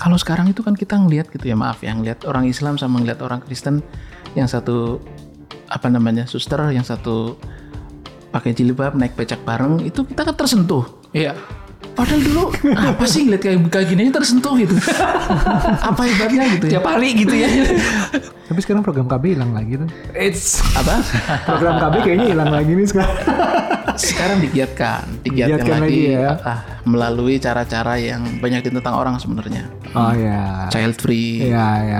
Kalau sekarang itu kan kita ngelihat gitu ya maaf ya ngelihat orang Islam sama ngelihat orang Kristen yang satu apa namanya suster yang satu pakai jilbab naik becak bareng itu kita kan tersentuh. Iya. Padahal dulu apa sih ngeliat kayak kayak gini aja tersentuh gitu. apa hebatnya gitu ya? Tiap hari gitu ya. Tapi sekarang program KB hilang lagi tuh. It's Apa? Program KB kayaknya hilang lagi nih sekarang. Sekarang digiatkan, digiatkan Digiatkan lagi, lagi ya. ah, melalui cara-cara yang banyak ditentang orang sebenarnya. Oh ya. Child free. Iya, iya,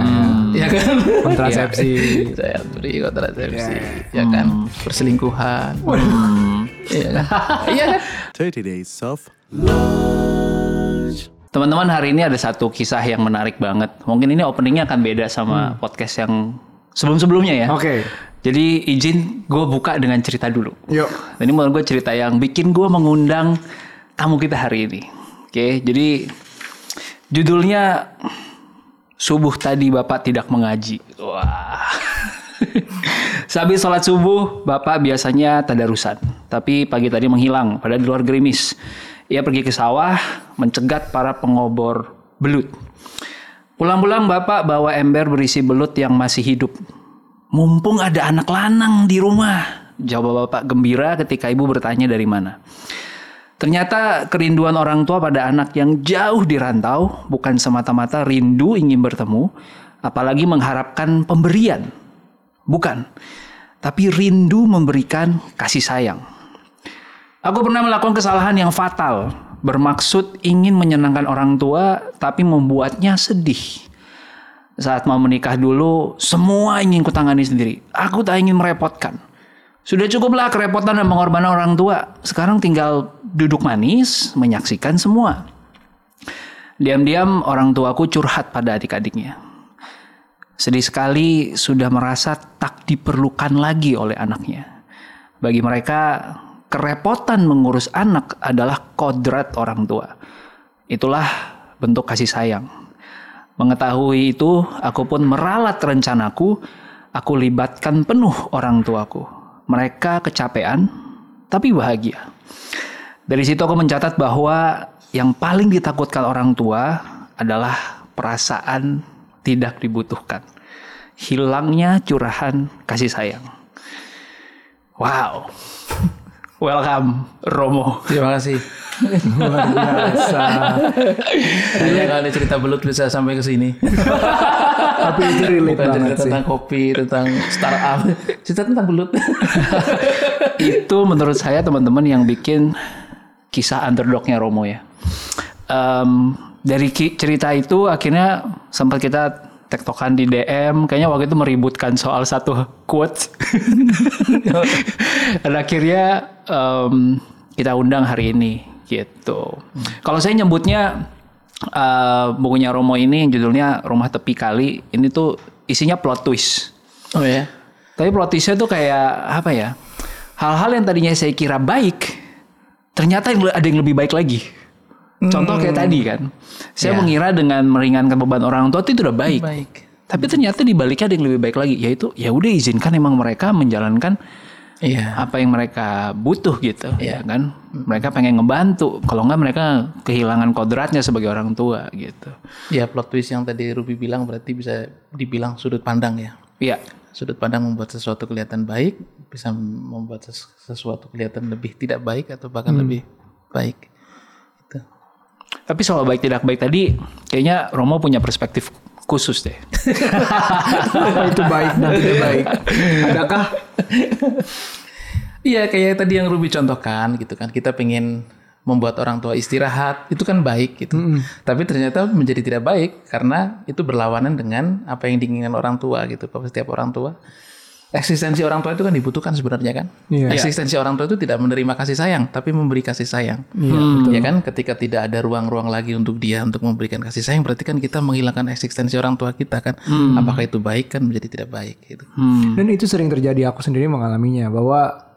Ya kan? Kontrasepsi. Child free, kontrasepsi. Ya kan? Perselingkuhan. Iya kan? Iya kan? 30 Days of Teman-teman hari ini ada satu kisah yang menarik banget. Mungkin ini openingnya akan beda sama podcast yang sebelum-sebelumnya ya. Oke. Jadi izin gue buka dengan cerita dulu. Yuk. Ini menurut gue cerita yang bikin gue mengundang tamu kita hari ini. Oke, jadi judulnya Subuh tadi Bapak tidak mengaji. Wah. Sehabis sholat subuh, Bapak biasanya tadarusan. Tapi pagi tadi menghilang, pada di luar gerimis. Ia pergi ke sawah, mencegat para pengobor belut. Pulang-pulang Bapak bawa ember berisi belut yang masih hidup. Mumpung ada anak lanang di rumah. Jawab Bapak gembira ketika Ibu bertanya dari mana. Ternyata kerinduan orang tua pada anak yang jauh di rantau bukan semata-mata rindu ingin bertemu, apalagi mengharapkan pemberian. Bukan, tapi rindu memberikan kasih sayang. Aku pernah melakukan kesalahan yang fatal, bermaksud ingin menyenangkan orang tua, tapi membuatnya sedih. Saat mau menikah dulu, semua ingin kutangani sendiri. Aku tak ingin merepotkan. Sudah cukuplah kerepotan dan pengorbanan orang tua. Sekarang tinggal duduk manis, menyaksikan semua. Diam-diam orang tuaku curhat pada adik-adiknya. Sedih sekali sudah merasa tak diperlukan lagi oleh anaknya. Bagi mereka, kerepotan mengurus anak adalah kodrat orang tua. Itulah bentuk kasih sayang. Mengetahui itu, aku pun meralat rencanaku. Aku libatkan penuh orang tuaku. Mereka kecapean, tapi bahagia. Dari situ aku mencatat bahwa yang paling ditakutkan orang tua adalah perasaan tidak dibutuhkan. Hilangnya curahan kasih sayang. Wow. Welcome, Romo. Terima kasih. Luar biasa. Hanya kalau ada cerita belut bisa sampai ke sini. Tapi itu relate Bukan banget cerita sih. tentang kopi, tentang startup, cerita tentang belut. Itu menurut saya teman-teman yang bikin kisah underdognya Romo ya. Em, dari cerita itu akhirnya sempat kita tektokan di DM, kayaknya waktu itu meributkan soal satu quote. Dan akhirnya em, kita undang hari ini gitu. Kalau saya nyebutnya eh, bukunya Romo ini yang judulnya Rumah Tepi Kali, ini tuh isinya plot twist. oh ya. Tapi plot twistnya tuh kayak apa ya? Hal-hal yang tadinya saya kira baik, ternyata ada yang lebih baik lagi. Contoh kayak tadi kan, saya Ya. mengira dengan meringankan beban orang tua itu udah baik. Baik. Tapi ternyata di baliknya ada yang lebih baik lagi, yaitu ya udah izinkan emang mereka menjalankan Iya. apa yang mereka butuh gitu, ya Iya. kan? Mereka pengen ngebantu, kalau nggak mereka kehilangan kodratnya sebagai orang tua gitu. Ya plot twist yang tadi Ruby bilang berarti bisa dibilang sudut pandang ya. Iya, Sudut pandang membuat sesuatu kelihatan baik, bisa membuat ses- sesuatu kelihatan lebih tidak baik atau bahkan lebih baik. Tapi soal baik tidak baik tadi, kayaknya Romo punya perspektif khusus deh. Apa itu baik dan tidak baik? Adakah? Iya kayak tadi yang Ruby contohkan gitu kan kita pengen membuat orang tua istirahat itu kan baik gitu. Tapi ternyata menjadi tidak baik karena itu berlawanan dengan apa yang diinginkan orang tua gitu. Setiap orang tua eksistensi orang tua itu kan dibutuhkan sebenarnya kan. Iya. Eksistensi orang tua itu tidak menerima kasih sayang tapi memberi kasih sayang. Ya kan ketika tidak ada ruang-ruang lagi untuk dia untuk memberikan kasih sayang berarti kan kita menghilangkan eksistensi orang tua kita kan. Apakah itu baik kan menjadi tidak baik gitu. Hmm. Dan itu sering terjadi aku sendiri mengalaminya bahwa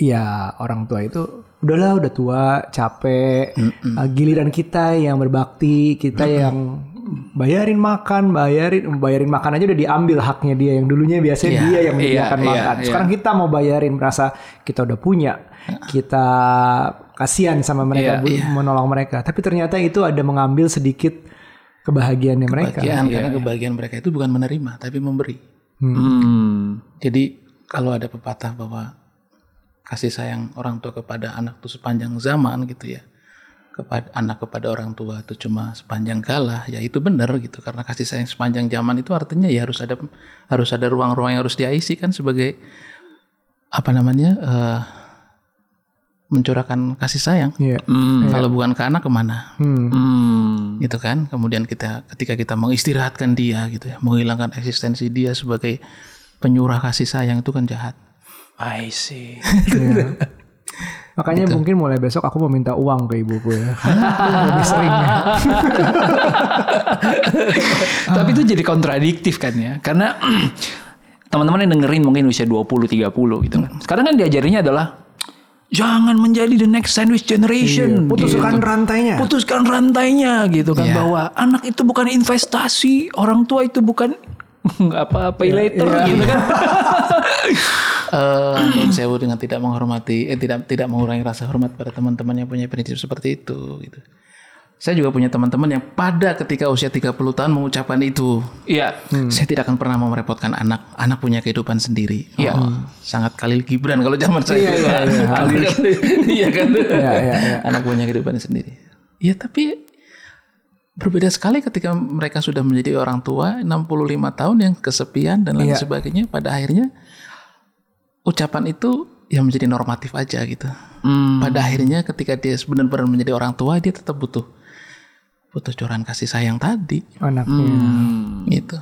ya orang tua itu udahlah udah tua capek Uh, giliran kita yang berbakti kita yang bayarin makan bayarin bayarin makan aja udah diambil haknya dia yang dulunya biasanya Iya, dia yang menyediakan iya, makan iya. sekarang kita mau bayarin merasa kita udah punya kita kasihan sama mereka bu- menolong mereka tapi ternyata itu ada mengambil sedikit kebahagiaannya mereka. Kebahagiaan karena kebahagiaan mereka itu bukan menerima tapi memberi. Hmm. Jadi kalau ada pepatah bahwa kasih sayang orang tua kepada anak itu sepanjang zaman gitu ya. Kepada anak kepada orang tua itu cuma sepanjang kala, ya itu benar gitu karena kasih sayang sepanjang zaman itu artinya ya harus ada harus ada ruang-ruang yang harus diisi kan sebagai apa namanya eh, mencurahkan kasih sayang. Iya. Hmm. Kalau bukan ke anak ke mana? Hmm. Hmm. gitu kan kemudian kita ketika kita mengistirahatkan dia gitu ya menghilangkan eksistensi dia sebagai penyurah kasih sayang itu kan jahat I see. Iya. Makanya mungkin mulai besok aku mau minta uang ke ibuku ya. Lebih sering ya. Tapi itu jadi kontradiktif kan ya. Karena teman-teman yang dengerin mungkin usia 20 30 gitu kan. Sekarang kan diajarinya adalah jangan menjadi the next sandwich generation. Putuskan gitu. rantainya. Putuskan rantainya gitu kan Iya. bahwa anak itu bukan investasi, orang tua itu bukan apa pay later gitu kan. Eh Nun sewu dengan tidak menghormati eh tidak tidak mengurangi rasa hormat pada teman-teman yang punya prinsip seperti itu gitu saya juga punya teman-teman yang pada ketika usia 30 tahun mengucapkan itu Iya. saya tidak akan pernah mau merepotkan anak anak punya kehidupan sendiri Iya. Oh, sangat Khalil Gibran kalau zaman saya Iya, iya, iya. Khalil iya kan Iya, iya, iya. anak punya kehidupan sendiri ya tapi berbeda sekali ketika mereka sudah menjadi orang tua 65 tahun yang kesepian dan lain Iya. sebagainya pada akhirnya ucapan itu yang menjadi normatif aja gitu Hmm. pada akhirnya ketika dia benar-benar menjadi orang tua dia tetap butuh butuh curahan kasih sayang tadi Anaknya. Hmm. gitu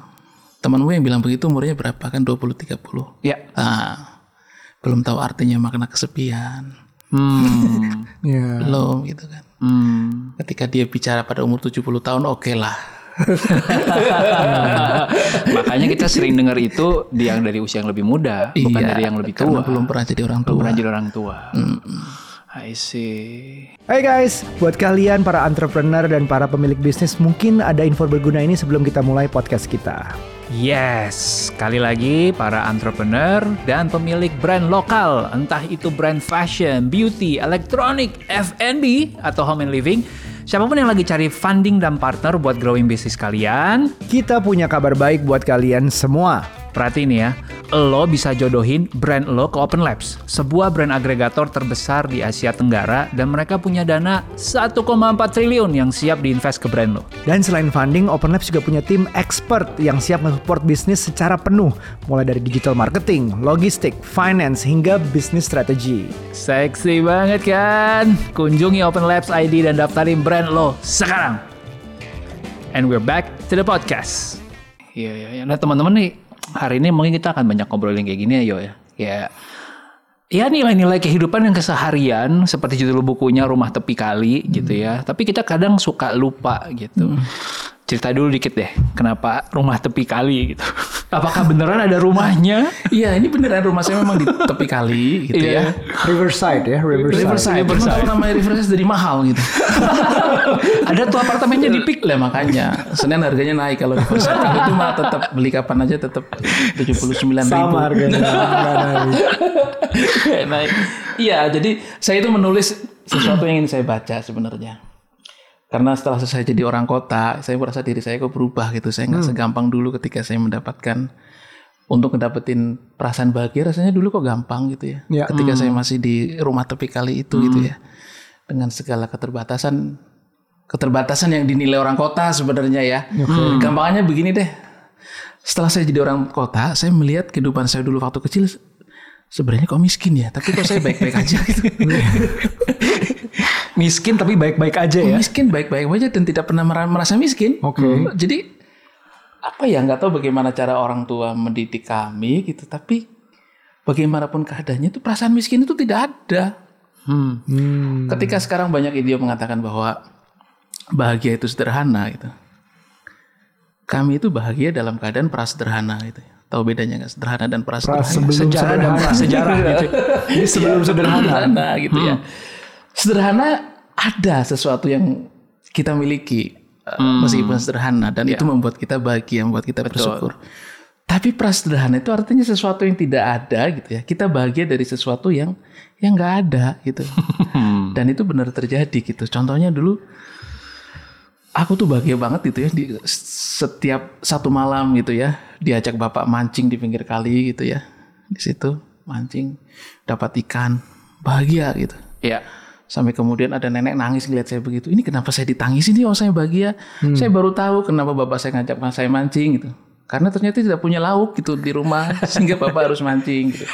temanmu yang bilang begitu umurnya berapa kan 20 30 Ya. ah belum tahu artinya makna kesepian Hmm. Iya. belum gitu kan Hmm. ketika dia bicara pada umur 70 tahun oke lah Makanya kita sering dengar itu di yang dari usia yang lebih muda, bukan Iya, dari yang lebih tua. belum pernah jadi orang Belum tua pernah jadi orang tua. I see. Hai guys, buat kalian para entrepreneur dan para pemilik bisnis mungkin ada info berguna ini sebelum kita mulai podcast kita. Yes, sekali lagi para entrepreneur dan pemilik brand lokal, entah itu brand fashion, beauty, elektronik, F&B, atau home and living, siapa pun yang lagi cari funding dan partner buat growing bisnis kalian, Kita punya kabar baik buat kalian semua. Perhatiin ya, lo bisa jodohin brand lo ke Open Labs, sebuah brand agregator terbesar di Asia Tenggara dan mereka punya dana 1,4 triliun yang siap diinvest ke brand lo. Dan selain funding, Open Labs juga punya tim expert yang siap mensupport bisnis secara penuh, mulai dari digital marketing, logistik, finance, hingga bisnis strategi. Seksi banget kan? Kunjungi Open Labs ID dan daftarin brand lo sekarang. And we're back to the podcast. Iya, iya, iya. Nah teman-teman nih, hari ini mungkin kita akan banyak ngobrolin kayak gini ya Yo ya. Ya, ya nilai-nilai kehidupan yang keseharian seperti judul bukunya Rumah Tepi Kali gitu ya. Tapi kita kadang suka lupa gitu. Cerita dulu dikit deh, kenapa rumah tepi kali gitu? Apakah beneran ada rumahnya? iya ini beneran rumah saya memang di tepi kali gitu Iya. ya Riverside ya, Riverside. Riverside, Cuma tahu namanya Riverside jadi mahal gitu. ada tuh apartemennya di Pik. lah makanya Senin harganya naik kalau Riverside. Kalau itu mah tetap beli kapan aja tetap 79 ribu. Sama harganya. Naik. Iya, jadi saya itu menulis sesuatu yang ingin saya baca sebenarnya. Karena setelah saya jadi orang kota, saya merasa diri saya kok berubah gitu. Saya nggak segampang dulu ketika saya mendapatkan untuk ngedapetin perasaan bahagia rasanya dulu kok gampang gitu ya. Ya. Ketika saya masih di rumah tepi kali itu gitu ya. Dengan segala keterbatasan keterbatasan yang dinilai orang kota sebenarnya ya. Gampangannya begini deh. Setelah saya jadi orang kota, saya melihat kehidupan saya dulu waktu kecil sebenarnya kok miskin ya, tapi kok saya baik-baik aja gitu. Miskin tapi baik-baik aja ya. Miskin baik-baik aja dan tidak pernah mera- merasa miskin. Oke. Jadi apa ya nggak tahu bagaimana cara orang tua mendidik kami gitu, tapi bagaimanapun keadaannya itu perasaan miskin itu tidak ada. Hmm. Hmm. Ketika sekarang banyak idiom mengatakan bahwa bahagia itu sederhana gitu. Kami itu bahagia dalam keadaan prasederhana gitu. Tahu bedanya nggak sederhana dan prasederhana? Sebelum Sejarah dan sederhana. prasejarah gitu. Ini sebelum sederhana. sederhana gitu ya. Sederhana ada sesuatu yang kita miliki uh, meskipun sederhana dan itu membuat kita bahagia, membuat kita bersyukur. Tapi prasederhana itu artinya sesuatu yang tidak ada gitu ya. Kita bahagia dari sesuatu yang yang nggak ada gitu. dan itu benar terjadi gitu. Contohnya dulu aku tuh bahagia banget gitu ya di setiap satu malam gitu ya diajak bapak mancing di pinggir kali gitu ya di situ mancing dapat ikan bahagia gitu Iya. Sampai kemudian ada nenek nangis ngeliat saya begitu ini kenapa saya ditangisi nih oh saya bahagia saya baru tahu kenapa bapak saya ngajak saya mancing gitu karena ternyata tidak punya lauk gitu di rumah sehingga bapak harus mancing gitu.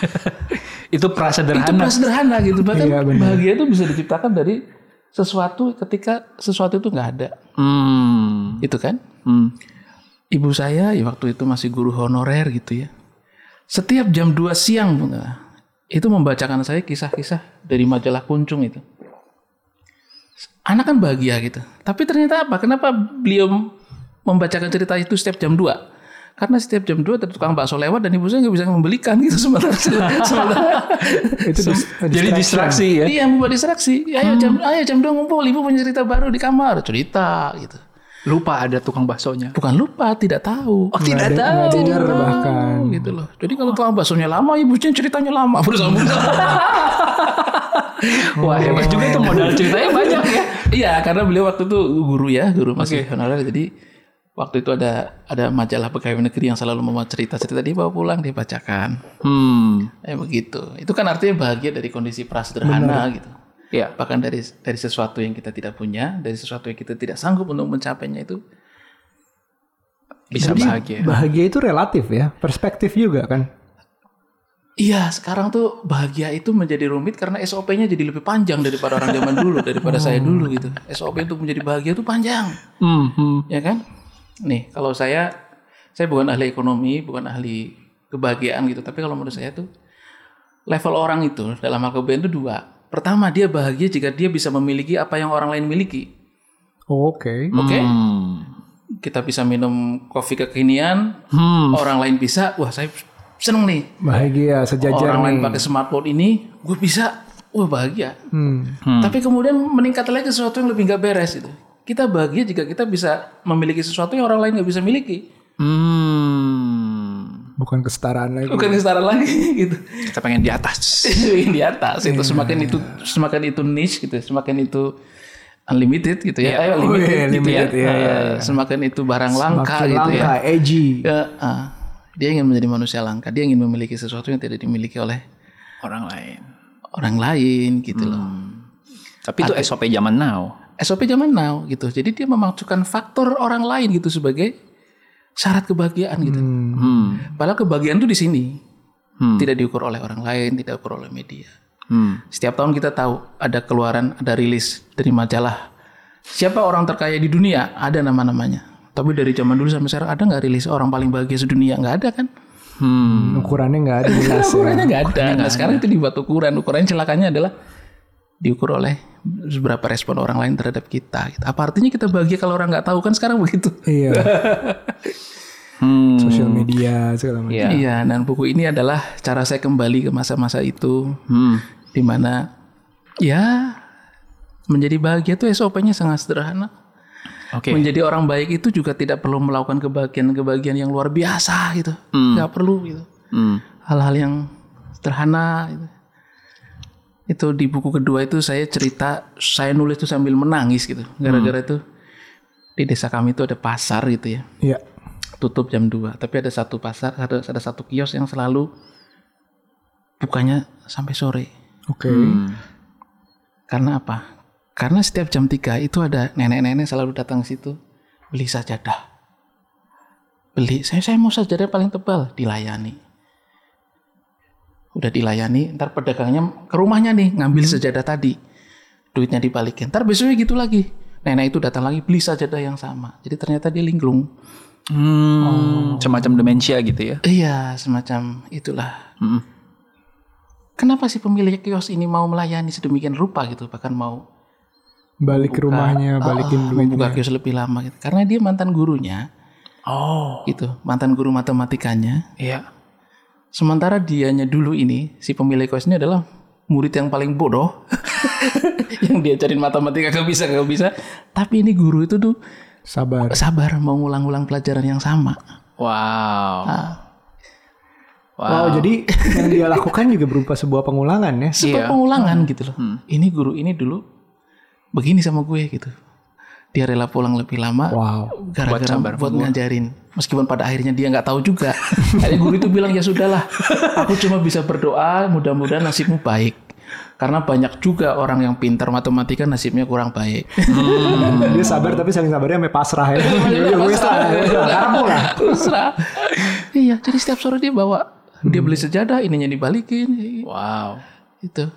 Itu itu prasederhana. pra sederhana gitu bahkan Iya, benar. bahagia itu bisa diciptakan dari sesuatu ketika sesuatu itu nggak ada Hmm. itu kan Hmm. ibu saya ya waktu itu masih guru honorer gitu ya. Setiap jam 2 siang itu membacakan saya kisah-kisah dari majalah Kuncung itu. Anak kan bahagia gitu. Tapi ternyata apa? Kenapa beliau membacakan cerita itu setiap jam 2? Karena setiap jam 2 ada tukang bakso lewat dan ibu saya nggak bisa membelikan gitu sementara sementara Itu dis- Jadi distraksi ya. Iya, membuat distraksi. Ayo jam ayo jam 2 ngumpul, ibu punya cerita baru di kamar, cerita gitu. Lupa ada tukang baksonya. Bukan lupa, tidak tahu. Oh, tidak Nggak tahu. denger bahkan. gitu loh. Jadi kalau tukang baksonya lama, ibunya ceritanya lama bersambung. Wah, hebat juga tuh modal ceritanya banyak ya. iya, karena beliau waktu itu guru ya, guru masih honorer. Jadi waktu itu ada ada majalah pegawai negeri yang selalu memuat cerita-cerita dia bawa pulang dia bacakan. Hmm. Eh begitu. Itu kan artinya bahagia dari kondisi prasederhana gitu. Ya. Bahkan dari dari sesuatu yang kita tidak punya, dari sesuatu yang kita tidak sanggup untuk mencapainya itu Bisa Jadi, bahagia. Bahagia itu relatif ya, perspektif juga kan. Iya, sekarang tuh bahagia itu menjadi rumit karena SOP-nya jadi lebih panjang daripada orang zaman dulu, daripada saya dulu gitu. SOP untuk menjadi bahagia itu panjang, Hmm. hmm. ya kan? Nih, kalau saya saya bukan ahli ekonomi, bukan ahli kebahagiaan gitu, tapi kalau menurut saya tuh level orang itu dalam hal kebahagiaan itu dua. Pertama, dia bahagia jika dia bisa memiliki apa yang orang lain miliki. Oke. Oke? Hmm. Kita bisa minum kopi kekinian, Hmm. orang lain bisa, wah saya seneng nih. Bahagia sejajar orang lain nih. pakai smartphone ini, gue bisa, wah bahagia. Hmm. Tapi kemudian meningkat lagi sesuatu yang lebih nggak beres itu. Kita bahagia jika kita bisa memiliki sesuatu yang orang lain nggak bisa miliki. Hmm. Bukan kesetaraan lagi. Bukan kesetaraan lagi gitu. Kita pengen di atas. di atas itu semakin itu semakin itu niche gitu, semakin itu unlimited gitu ya. Eh, Oh, limited iya, gitu limited, ya. iya, iya, Eh, Semakin itu barang langka Makin gitu langka, ya. edgy. Ya, ah. Dia ingin menjadi manusia langka. Dia ingin memiliki sesuatu yang tidak dimiliki oleh Orang lain. orang lain gitu loh. Tapi itu SOP zaman now. SOP zaman now gitu. Jadi dia memasukkan faktor orang lain gitu sebagai syarat kebahagiaan gitu. Hmm. Padahal kebahagiaan tuh di sini. Hmm. Tidak diukur oleh orang lain, tidak diukur oleh media. Hmm. Setiap tahun kita tahu ada keluaran, ada rilis dari majalah. Siapa orang terkaya di dunia? Ada nama-namanya. Tapi dari zaman dulu sampai sekarang ada nggak rilis orang paling bahagia sedunia? Nggak ada kan? Hmm. Ukurannya nggak ada jelas ya. Ukurannya nggak ada. Nah sekarang itu dibuat ukuran. Ukurannya celakanya adalah diukur oleh seberapa respon orang lain terhadap kita. gitu. Apa artinya kita bahagia kalau orang nggak tahu kan sekarang begitu? Iya. Hmm. Sosial media segala macam. Iya. Iya. Dan buku ini adalah cara saya kembali ke masa-masa itu, Hmm. di mana ya menjadi bahagia itu SOP-nya sangat sederhana. Oke. Menjadi orang baik itu juga tidak perlu melakukan kebahagiaan-kebahagiaan yang luar biasa gitu. Nggak perlu gitu. Hmm. Hal-hal yang sederhana gitu. Itu di buku kedua itu saya cerita, saya nulis itu sambil menangis gitu. Gara-gara itu di desa kami itu ada pasar gitu ya. Iya. Tutup jam 2. Tapi ada satu pasar, ada, ada satu kios yang selalu bukanya sampai sore. Oke. Hmm. Karena apa? Karena setiap jam 3 itu ada nenek-nenek selalu datang ke situ beli sajadah. Beli, saya saya mau sajadah paling tebal, dilayani. Udah dilayani, ntar pedagangnya ke rumahnya nih ngambil sajadah tadi. Duitnya dibalikin. Ntar besoknya gitu lagi. Nenek itu datang lagi beli sajadah yang sama. Jadi ternyata dia linglung. Hmm. Semacam demensia gitu ya. Iya, semacam itulah. Hmm. Kenapa sih pemilik kios ini mau melayani sedemikian rupa gitu, bahkan mau Balik ke rumahnya, balikin Ah, duit. membuka kios lebih lama gitu. Karena dia mantan gurunya Oh. gitu, mantan guru matematikanya. Iya. Sementara dianya dulu ini si pemilik kios ini adalah murid yang paling bodoh yang diajarin matematika gak bisa gak bisa. Tapi ini guru itu tuh Sabar. sabar mau ngulang-ulang pelajaran yang sama. Wow. Ah. Wow. jadi yang dia lakukan juga berupa sebuah pengulangan ya. Sebuah Iya. pengulangan gitu loh. Ini guru ini dulu begini sama gue gitu. dia rela pulang lebih lama Wow. gara-gara buat, ngajarin meskipun pada akhirnya dia nggak tahu juga akhirnya guru itu bilang ya sudahlah aku cuma bisa berdoa mudah-mudahan nasibmu baik karena banyak juga orang yang pintar matematika nasibnya kurang baik Dia sabar tapi saling sabarnya sampai pasrah ya. Ya wis lah, wis lah, karepmu lah. Usrah. iya jadi setiap sore dia bawa dia beli sejadah ininya dibalikin Wow. itu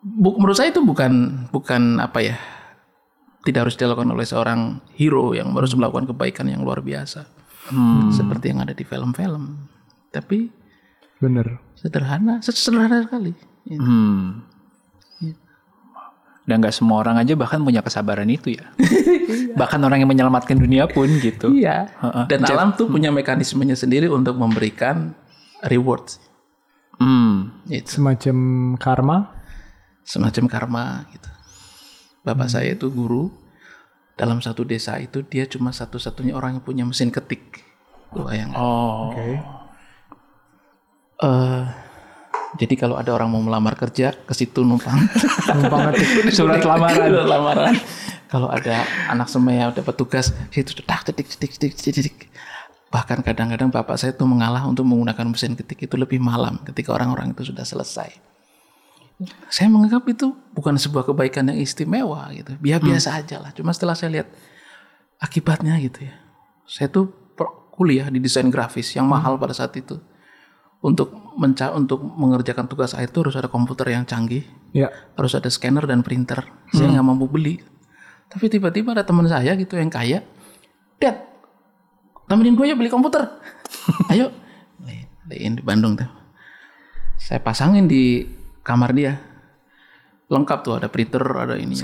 Bu- menurut saya itu bukan bukan apa ya tidak harus dilakukan oleh seorang hero yang harus melakukan kebaikan yang luar biasa seperti yang ada di film-film tapi Bener. sederhana sederhana sekali Hmm. Dan nggak semua orang aja bahkan punya kesabaran itu ya. bahkan orang yang menyelamatkan dunia pun gitu. iya dan alam tuh punya mekanismenya sendiri untuk memberikan reward Hmm. itu Semacam karma. Semacam karma gitu bapak saya itu guru dalam satu desa itu dia cuma satu-satunya orang yang punya mesin ketik Lu bayangkan Oh. Oke. Eh, jadi kalau ada orang mau melamar kerja ke situ numpang Numpang ngetik. Surat lamaran. Surat lamaran. kalau ada anak semaya dapat tugas situ cetak cetik cetik cetik cetik, cetik. Bahkan kadang-kadang bapak saya tuh mengalah untuk menggunakan mesin ketik itu lebih malam ketika orang-orang itu sudah selesai. Saya menganggap itu bukan sebuah kebaikan yang istimewa gitu. Biar biasa aja lah. Cuma setelah saya lihat akibatnya gitu ya. Saya tuh kuliah di desain grafis yang mahal pada saat itu. Untuk menca untuk mengerjakan tugas akhir itu harus ada komputer yang canggih, Ya. harus ada scanner dan printer. Saya nggak mampu beli. Tapi tiba-tiba ada teman saya gitu yang kaya, Dad, temenin gue ya beli komputer. Ayo, di Bandung tuh. Saya pasangin di kamar dia. Lengkap tuh ada printer, ada ini.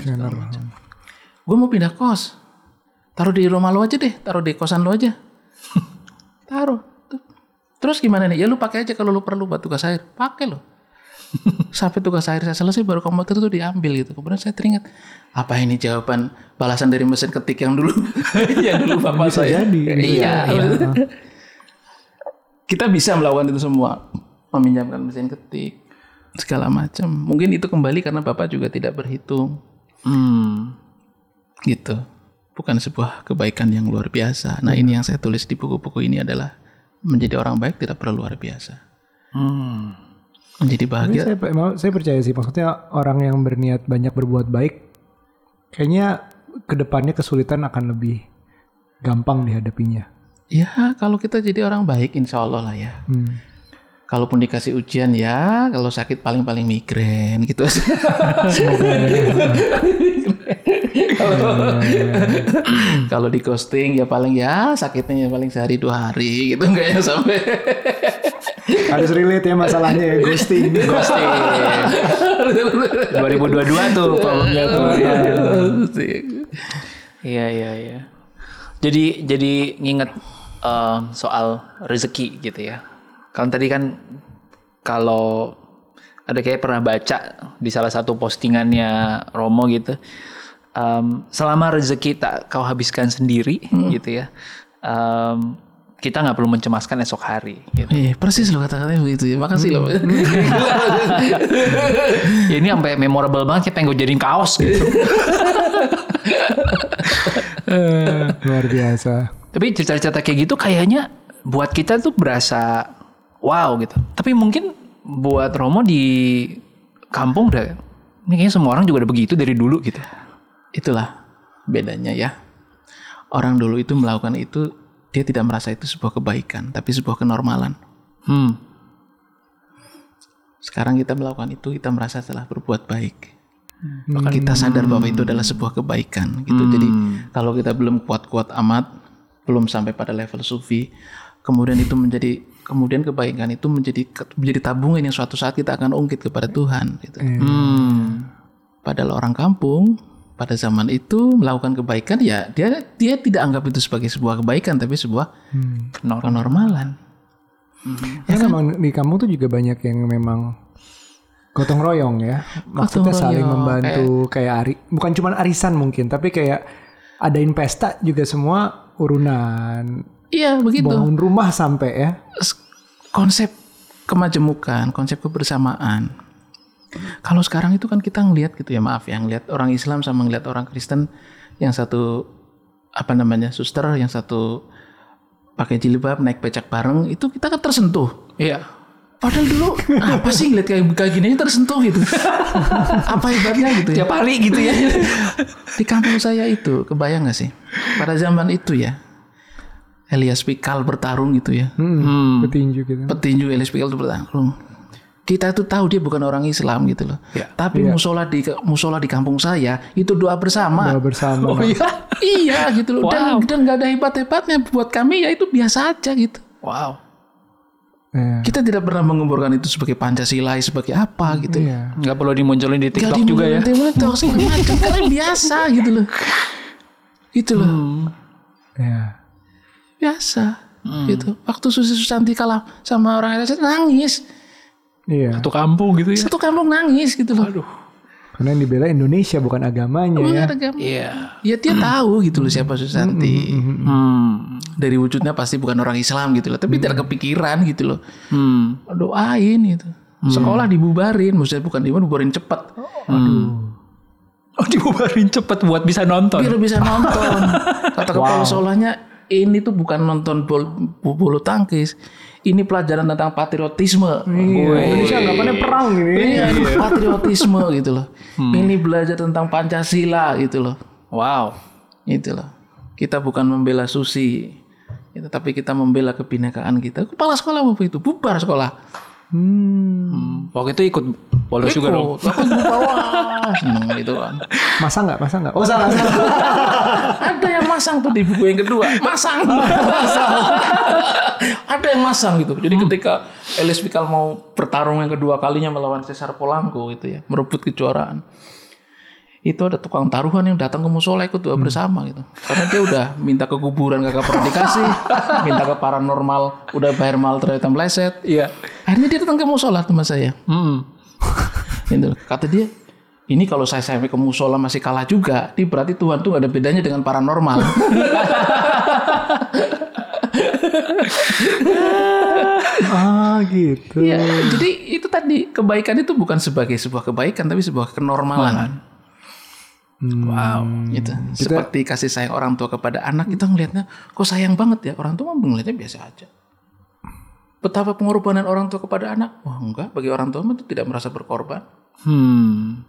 Gue mau pindah kos. Taruh di rumah lo aja deh, taruh di kosan lo aja. taruh. Terus gimana nih? Ya lu pakai aja kalau lu perlu buat tugas akhir. Pakai lo. Sampai tugas akhir saya selesai baru komputer tuh diambil gitu. Kemudian saya teringat, apa ini jawaban balasan dari mesin ketik yang dulu yang dulu bapak Bisa saya. jadi. Iya. Kita bisa melakukan itu semua, meminjamkan mesin ketik segala macam. Mungkin itu kembali karena bapak juga tidak berhitung Hmm. gitu. Bukan sebuah kebaikan yang luar biasa. Nah ini yang saya tulis di buku-buku ini adalah menjadi orang baik tidak perlu luar biasa. Hmm. Menjadi Tapi bahagia saya, emang saya percaya sih, maksudnya orang yang berniat banyak berbuat baik, kayaknya ke depannya kesulitan akan lebih gampang dihadapinya. Ya, kalau kita jadi orang baik, insya Allah lah ya. Hmm. Kalaupun dikasih ujian ya, kalau sakit paling-paling migrain gitu. Kalau- kalau di ghosting ya paling ya sakitnya ya paling sehari dua hari gitu enggak ya sampai Harus relate ya masalahnya ya ghosting. Ghosting. 2022 tuh problemnya tuh. Iya iya iya. Jadi jadi nginget em, soal rezeki gitu ya. Kalau tadi kan kalau ada kayak pernah baca di salah satu postingannya Romo gitu. em, selama rezeki tak kau habiskan sendiri gitu ya. em, kita nggak perlu mencemaskan esok hari. Gitu. Eh, persis lo kata-katanya begitu ya. Makasih loh. ya ini sampai memorable banget kayak pengen gue jadiin kaos gitu. Luar biasa. Tapi cerita-cerita kayak gitu kayaknya buat kita tuh berasa wow gitu. Tapi mungkin buat Romo di kampung udah ini kayaknya semua orang juga udah begitu dari dulu gitu. Itulah bedanya ya. Orang dulu itu melakukan itu dia tidak merasa itu sebuah kebaikan, tapi sebuah kenormalan. Hmm. Sekarang kita melakukan itu kita merasa telah berbuat baik. Kita sadar bahwa itu adalah sebuah kebaikan gitu. Jadi kalau kita belum kuat-kuat amat, belum sampai pada level sufi, kemudian itu menjadi kemudian kebaikan itu menjadi menjadi tabungan yang suatu saat kita akan ungkit kepada Tuhan gitu. Hmm. Padahal orang kampung pada zaman itu melakukan kebaikan ya dia dia tidak anggap itu sebagai sebuah kebaikan tapi sebuah kenormalan. Ya memang di kampung tuh juga banyak yang memang gotong royong ya. Maksudnya Gotong saling royong, membantu kayak ari, bukan cuma arisan mungkin, tapi kayak adain pesta juga semua urunan. Iya begitu. Bangun rumah sampai ya. Konsep kemajemukan, konsep kebersamaan. Kalau sekarang itu kan kita ngelihat gitu ya maaf ya ngelihat orang Islam sama ngelihat orang Kristen yang satu apa namanya suster, yang satu pakai jilbab naik becak bareng, itu kita kan tersentuh. Iya. Padahal dulu apa sih ngeliat kayak kayak gini aja tersentuh gitu. apa hebatnya gitu ya? Tiap hari gitu ya. Di kampung saya itu, kebayang gak sih? Pada zaman itu ya, Elias Pikal bertarung gitu ya. Hmm. Petinju gitu. Petinju Elias Pikal itu bertarung. Kita itu tahu dia bukan orang Islam gitu loh. Ya. Tapi musola di musola di kampung saya itu doa bersama. Doa bersama. Oh iya. iya gitu loh. Dan Wow. dan nggak ada hebat-hebatnya buat kami ya itu biasa aja gitu. Wow. Iya. Kita tidak pernah mengemborkan itu sebagai Pancasila sebagai apa gitu. Iya. Nggak perlu dimunculin di TikTok Gak juga ya. TikTok segala macam karena biasa gitu loh. Gitu loh. Iya. Biasa. Gitu. Waktu Susi Susanti kalah sama orang LSM nangis. Iya. Satu kampung gitu ya. Satu kampung nangis gitu loh. Aduh. Karena yang dibela Indonesia bukan agamanya ya. Iya. Ya dia tahu gitu loh siapa Susanti. Hmm. Dari wujudnya pasti bukan orang Islam gitu loh. Tapi tidak kepikiran gitu loh. Hmm. Doain gitu. Sekolah dibubarin. Maksudnya bukan dibubarin cepat. Oh dibubarin cepet buat bisa nonton. Biar bisa nonton. Kata kepala sekolahnya ini tuh bukan nonton bol, bulu tangkis. Ini pelajaran tentang patriotisme. Iya. Indonesia anggapannya perang ini. Iya, ini patriotisme gitu loh. Ini belajar tentang Pancasila gitu loh. Wow. Itu loh. Kita bukan membela susi. Gitu, tapi kita membela kebinekaan kita. Kepala sekolah waktu itu bubar sekolah. Hmm. Waktu itu ikut bolos juga dong. Ikut, aku wah, seneng gitu kan. Masa nggak? Masa nggak? Oh salah. salah. Ada yang masang tuh di buku yang kedua, masang. Ada yang masang gitu. Jadi ketika Elias Pikal mau bertarung yang kedua kalinya melawan Cesar Polanco gitu ya, merebut kejuaraan. Itu ada tukang taruhan yang datang ke musola ikut doa bersama gitu. Karena dia udah minta ke kuburan kagak pernah dikasih, minta ke paranormal udah bayar mahal ternyata meleset. Iya. Akhirnya dia datang ke musola teman saya. Hmm. Gitu. Kata dia, ini kalau saya sampai ke musola masih kalah juga, ini berarti Tuhan tuh gak ada bedanya dengan paranormal. ah gitu. Iya, jadi itu tadi kebaikan itu bukan sebagai sebuah kebaikan tapi sebuah kenormalan. Wow. Gitu. Seperti kasih sayang orang tua kepada anak kita ngelihatnya kok sayang banget ya orang tua mah ngelihatnya biasa aja. Betapa pengorbanan orang tua kepada anak? Wah enggak, bagi orang tua itu tidak merasa berkorban, Hmm.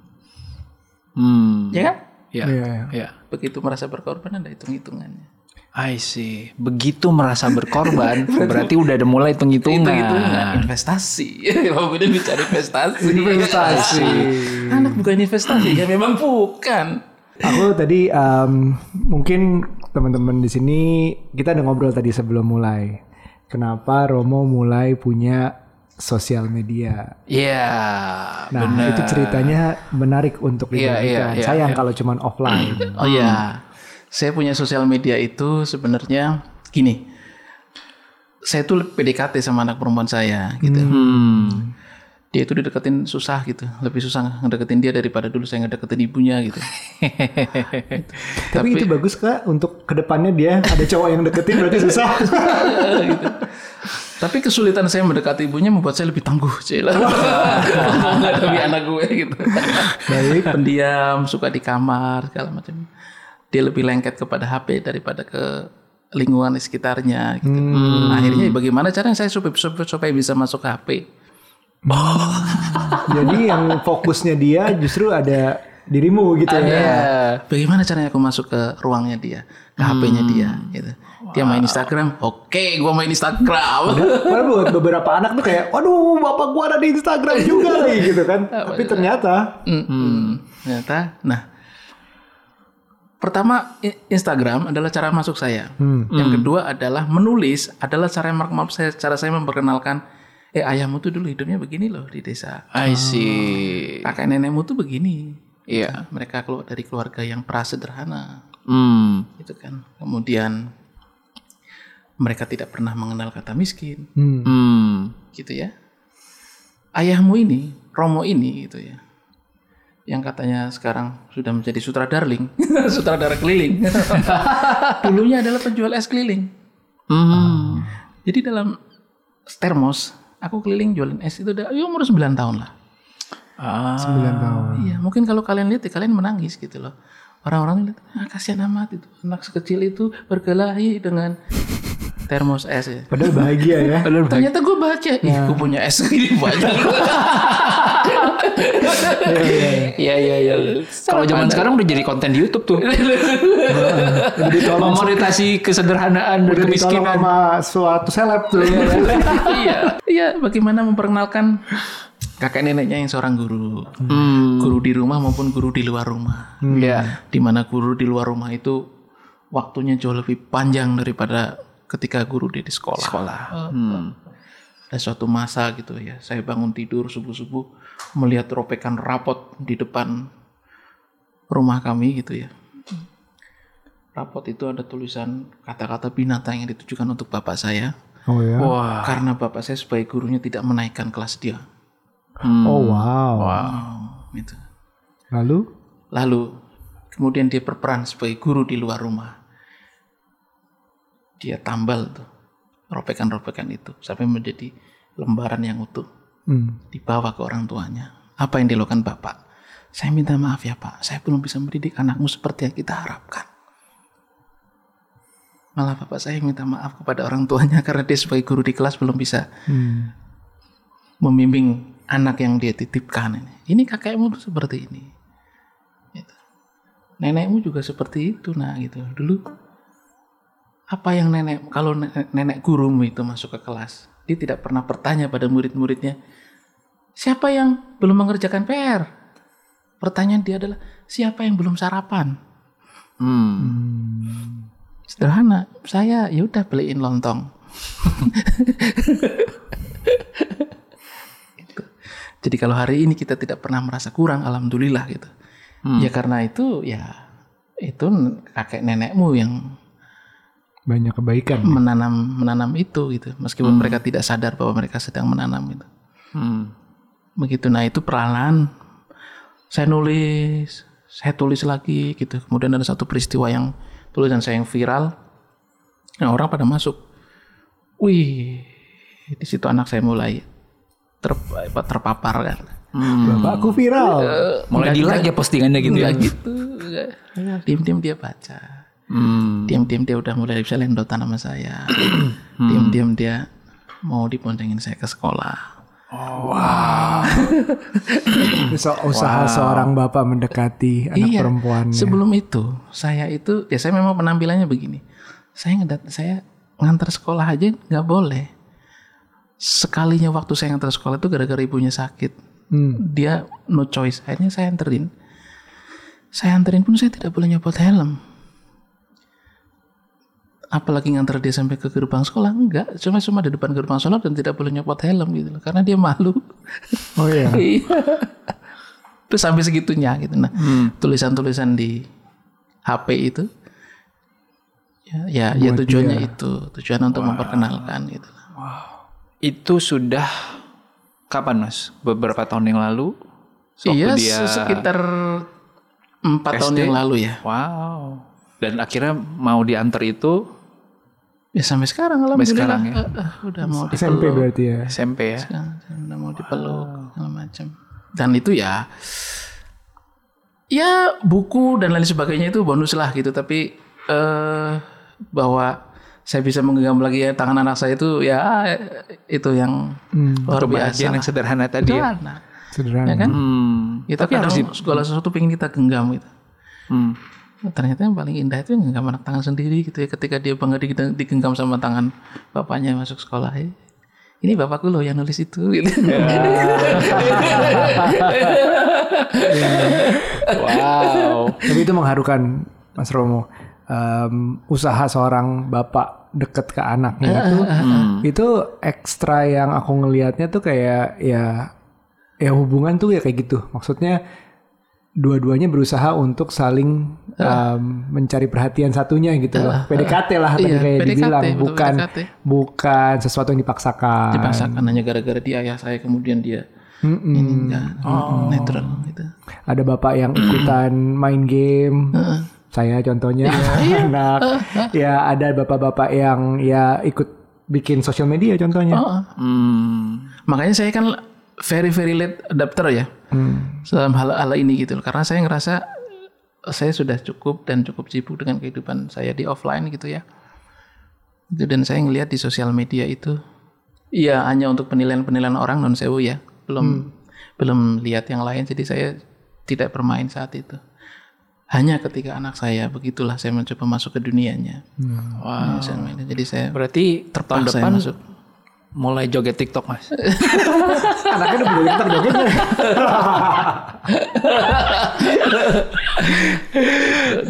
Hmm. ya kan? Ya. Iya, iya. Ya. Begitu merasa berkorban ada hitung-hitungannya. I see. Begitu merasa berkorban, berarti udah ada mulai hitung-hitungan. Hitung-hitungan investasi. Kemudian bicara investasi. Investasi. Anak bukan investasi ya memang bukan. Aku tadi em, mungkin teman-teman di sini kita udah ngobrol tadi sebelum mulai. Kenapa Romo mulai punya sosial media? Iya. Nah, bener. itu ceritanya menarik untuk Iya, dibagikan. iya, iya, Sayang kalau cuman offline. Oh ya, saya punya sosial media itu sebenarnya gini. Saya tuh PDKT sama anak perempuan saya gitu. Hmm. Dia itu dideketin susah gitu. Lebih susah ngedeketin dia daripada dulu saya ngedeketin ibunya gitu. Tapi, itu bagus kak untuk ke depannya dia ada cowok yang deketin berarti susah. gitu. Tapi kesulitan saya mendekati ibunya membuat saya lebih tangguh, Cila. Menghadapi anak gue gitu. Baik. Pendiam, suka di kamar, segala macam. Dia lebih lengket kepada HP daripada ke lingkungan di sekitarnya gitu. Akhirnya bagaimana caranya saya supaya, supaya, supaya bisa masuk ke HP? Jadi yang fokusnya dia justru ada dirimu gitu ya. Iya. Bagaimana caranya aku masuk ke ruangnya dia, ke HP-nya dia gitu. Dia main Instagram, oke, gua main Instagram. Padahal buat beberapa anak tuh kayak, waduh bapak gua ada di Instagram juga lagi gitu kan. Tapi ternyata Mm-mm. Ternyata, nah, pertama Instagram adalah cara masuk saya. Yang kedua adalah menulis adalah cara saya cara saya memperkenalkan, eh ayahmu tuh dulu hidupnya begini loh di desa. I see. Kakek nenekmu tuh begini. Iya. Mereka keluar dari keluarga yang prasederhana, Hmm. gitu kan. Kemudian mereka tidak pernah mengenal kata miskin, hmm, Hmm. gitu ya. Ayahmu ini, Romo ini, gitu ya. Yang katanya sekarang sudah menjadi sutradarling, sutradara keliling. Dulunya adalah penjual es keliling. Hmm. Jadi dalam termos, aku keliling jualin es itu udah ya umur 9 tahun lah. Ah. 9 tahun. Iya, mungkin kalau kalian lihat ya kalian menangis gitu loh. orang-orang lihat ah, kasihan amat itu anak sekecil itu berkelahi dengan termos es ya. Padahal bahagia ya. Ternyata gue baca, ih gue punya es gini banyak. Iya iya iya. Kalau zaman sekarang udah jadi konten di YouTube tuh. Udah Memonetasi kesederhanaan dan kemiskinan. sama suatu seleb tuh. iya, iya. Bagaimana memperkenalkan kakek neneknya yang seorang guru, Hmm. guru di rumah maupun guru di luar rumah. Iya. Di mana guru di luar rumah itu waktunya jauh lebih panjang daripada ketika guru dia di sekolah. Sekolah. Eh, Hmm. Ada suatu masa gitu ya, saya bangun tidur subuh-subuh melihat ropekan rapot di depan rumah kami gitu ya. Rapot itu ada tulisan kata-kata binatang yang ditujukan untuk bapak saya. Oh ya. Wah. Karena bapak saya sebagai gurunya tidak menaikkan kelas dia. Hmm. Oh wow. Oh, gitu. Lalu Lalu kemudian dia berperan sebagai guru di luar rumah. Dia tambal tuh ropekan-ropekan itu sampai menjadi lembaran yang utuh hmm. dibawa ke orang tuanya. Apa yang dilakukan bapak? Saya minta maaf ya pak, saya belum bisa mendidik anakmu seperti yang kita harapkan. Malah bapak saya minta maaf kepada orang tuanya karena dia sebagai guru di kelas belum bisa Hmm. membimbing anak yang dia titipkan ini. Ini kakekmu tuh seperti ini. Gitu. Nenekmu juga seperti itu nah gitu. Dulu apa yang nenek kalau nenek, gurumu itu masuk ke kelas, dia tidak pernah bertanya pada murid-muridnya, siapa yang belum mengerjakan PR? Pertanyaan dia adalah siapa yang belum sarapan? Hmm. Sederhana, saya ya udah beliin lontong. Gitu. Jadi kalau hari ini kita tidak pernah merasa kurang, alhamdulillah gitu. Ya karena itu ya itu kakek nenekmu yang banyak kebaikan. menanam menanam itu gitu. Meskipun mereka tidak sadar bahwa mereka sedang menanam itu. Hmm. Begitu. Nah itu perlahan saya nulis, saya tulis lagi gitu. Kemudian ada satu peristiwa yang tulisan saya yang viral. Nah orang pada masuk. Wih, di situ anak saya mulai ter, apa, terpapar kan. Bapakku viral. Mulai di like ya postingannya gitu ya. Gitu. enggak. Diam-diam dia baca. Hmm. Diam-diam dia udah mulai bisa lendotan sama saya. Diam-diam dia mau diboncengin saya ke sekolah. So, usaha seorang bapak mendekati anak Iya. perempuannya. Sebelum itu, saya itu ya saya memang penampilannya begini. Saya ngedat saya ngantar sekolah aja nggak boleh. Sekalinya waktu saya ngantar sekolah itu gara-gara ibunya sakit. Hmm. Dia no choice. Akhirnya saya anterin. Saya anterin pun saya tidak boleh nyopot helm. Apalagi ngantar dia sampai ke gerbang sekolah enggak, cuma cuma di depan gerbang sekolah dan tidak boleh nyopot helm gitu loh, karena dia malu. Oh iya. Iya. Terus sampai segitunya gitu. Nah, tulisan-tulisan di HP itu ya ya, ya tujuannya itu, tujuan untuk memperkenalkan gitu. Itu sudah kapan mas? Beberapa tahun yang lalu? Iya, dia se- sekitar empat tahun yang lalu ya. Wow. Dan akhirnya mau diantar itu Ya sampai sekarang alhamdulillah. sekarang ya. Eh, eh, udah mau SMP dipeluk. berarti ya. SMP ya. Sekarang udah mau dipeluk segala macam. Dan itu ya ya buku dan lain sebagainya itu bonus lah gitu tapi eh bahwa saya bisa menggenggam lagi ya tangan anak saya itu ya itu yang luar biasa. Kebahagiaan yang sederhana tadi ya. Sederhana. Sederhana. Ya kan? Hmm. Kita kadang segala sesuatu pengen kita genggam gitu. Hmm. Ternyata yang paling indah itu genggam anak tangan sendiri gitu ya. Ketika dia bangga di- digenggam sama tangan bapaknya masuk sekolah. ya. Ini bapakku loh yang nulis itu. Gitu. Wow. Tapi itu mengharukan Mas Romo. Em, usaha seorang bapak deket ke anaknya itu itu ekstra yang aku ngelihatnya tuh kayak ya ya hubungan tuh ya kayak gitu. Maksudnya dua-duanya berusaha untuk saling em, mencari perhatian satunya gitu loh. PDKT lah tadi Iya, kayak PDKT, dibilang betul, bukan PDKT. bukan sesuatu yang dipaksakan. Dipaksakan hanya gara-gara dia ayah saya kemudian dia ini enggak netral gitu. Ada bapak yang ikutan main game. Saya contohnya anak. ya ada bapak-bapak yang ya ikut bikin sosial media contohnya. Oh, Hmm. Makanya saya kan very very late adapter ya Hmm. dalam hal hal ini gitu. Karena saya ngerasa saya sudah cukup dan cukup sibuk dengan kehidupan saya di offline gitu ya. Itu dan saya ngelihat di sosial media itu Iya hanya untuk penilaian-penilaian orang non sewu ya belum belum lihat yang lain jadi saya tidak bermain saat itu hanya ketika anak saya begitulah saya mencoba masuk ke dunianya Wah. Sosial media. jadi saya Berarti tahun terpaksa depan masuk mulai joget TikTok mas. Anaknya udah boleh kita jogetnya.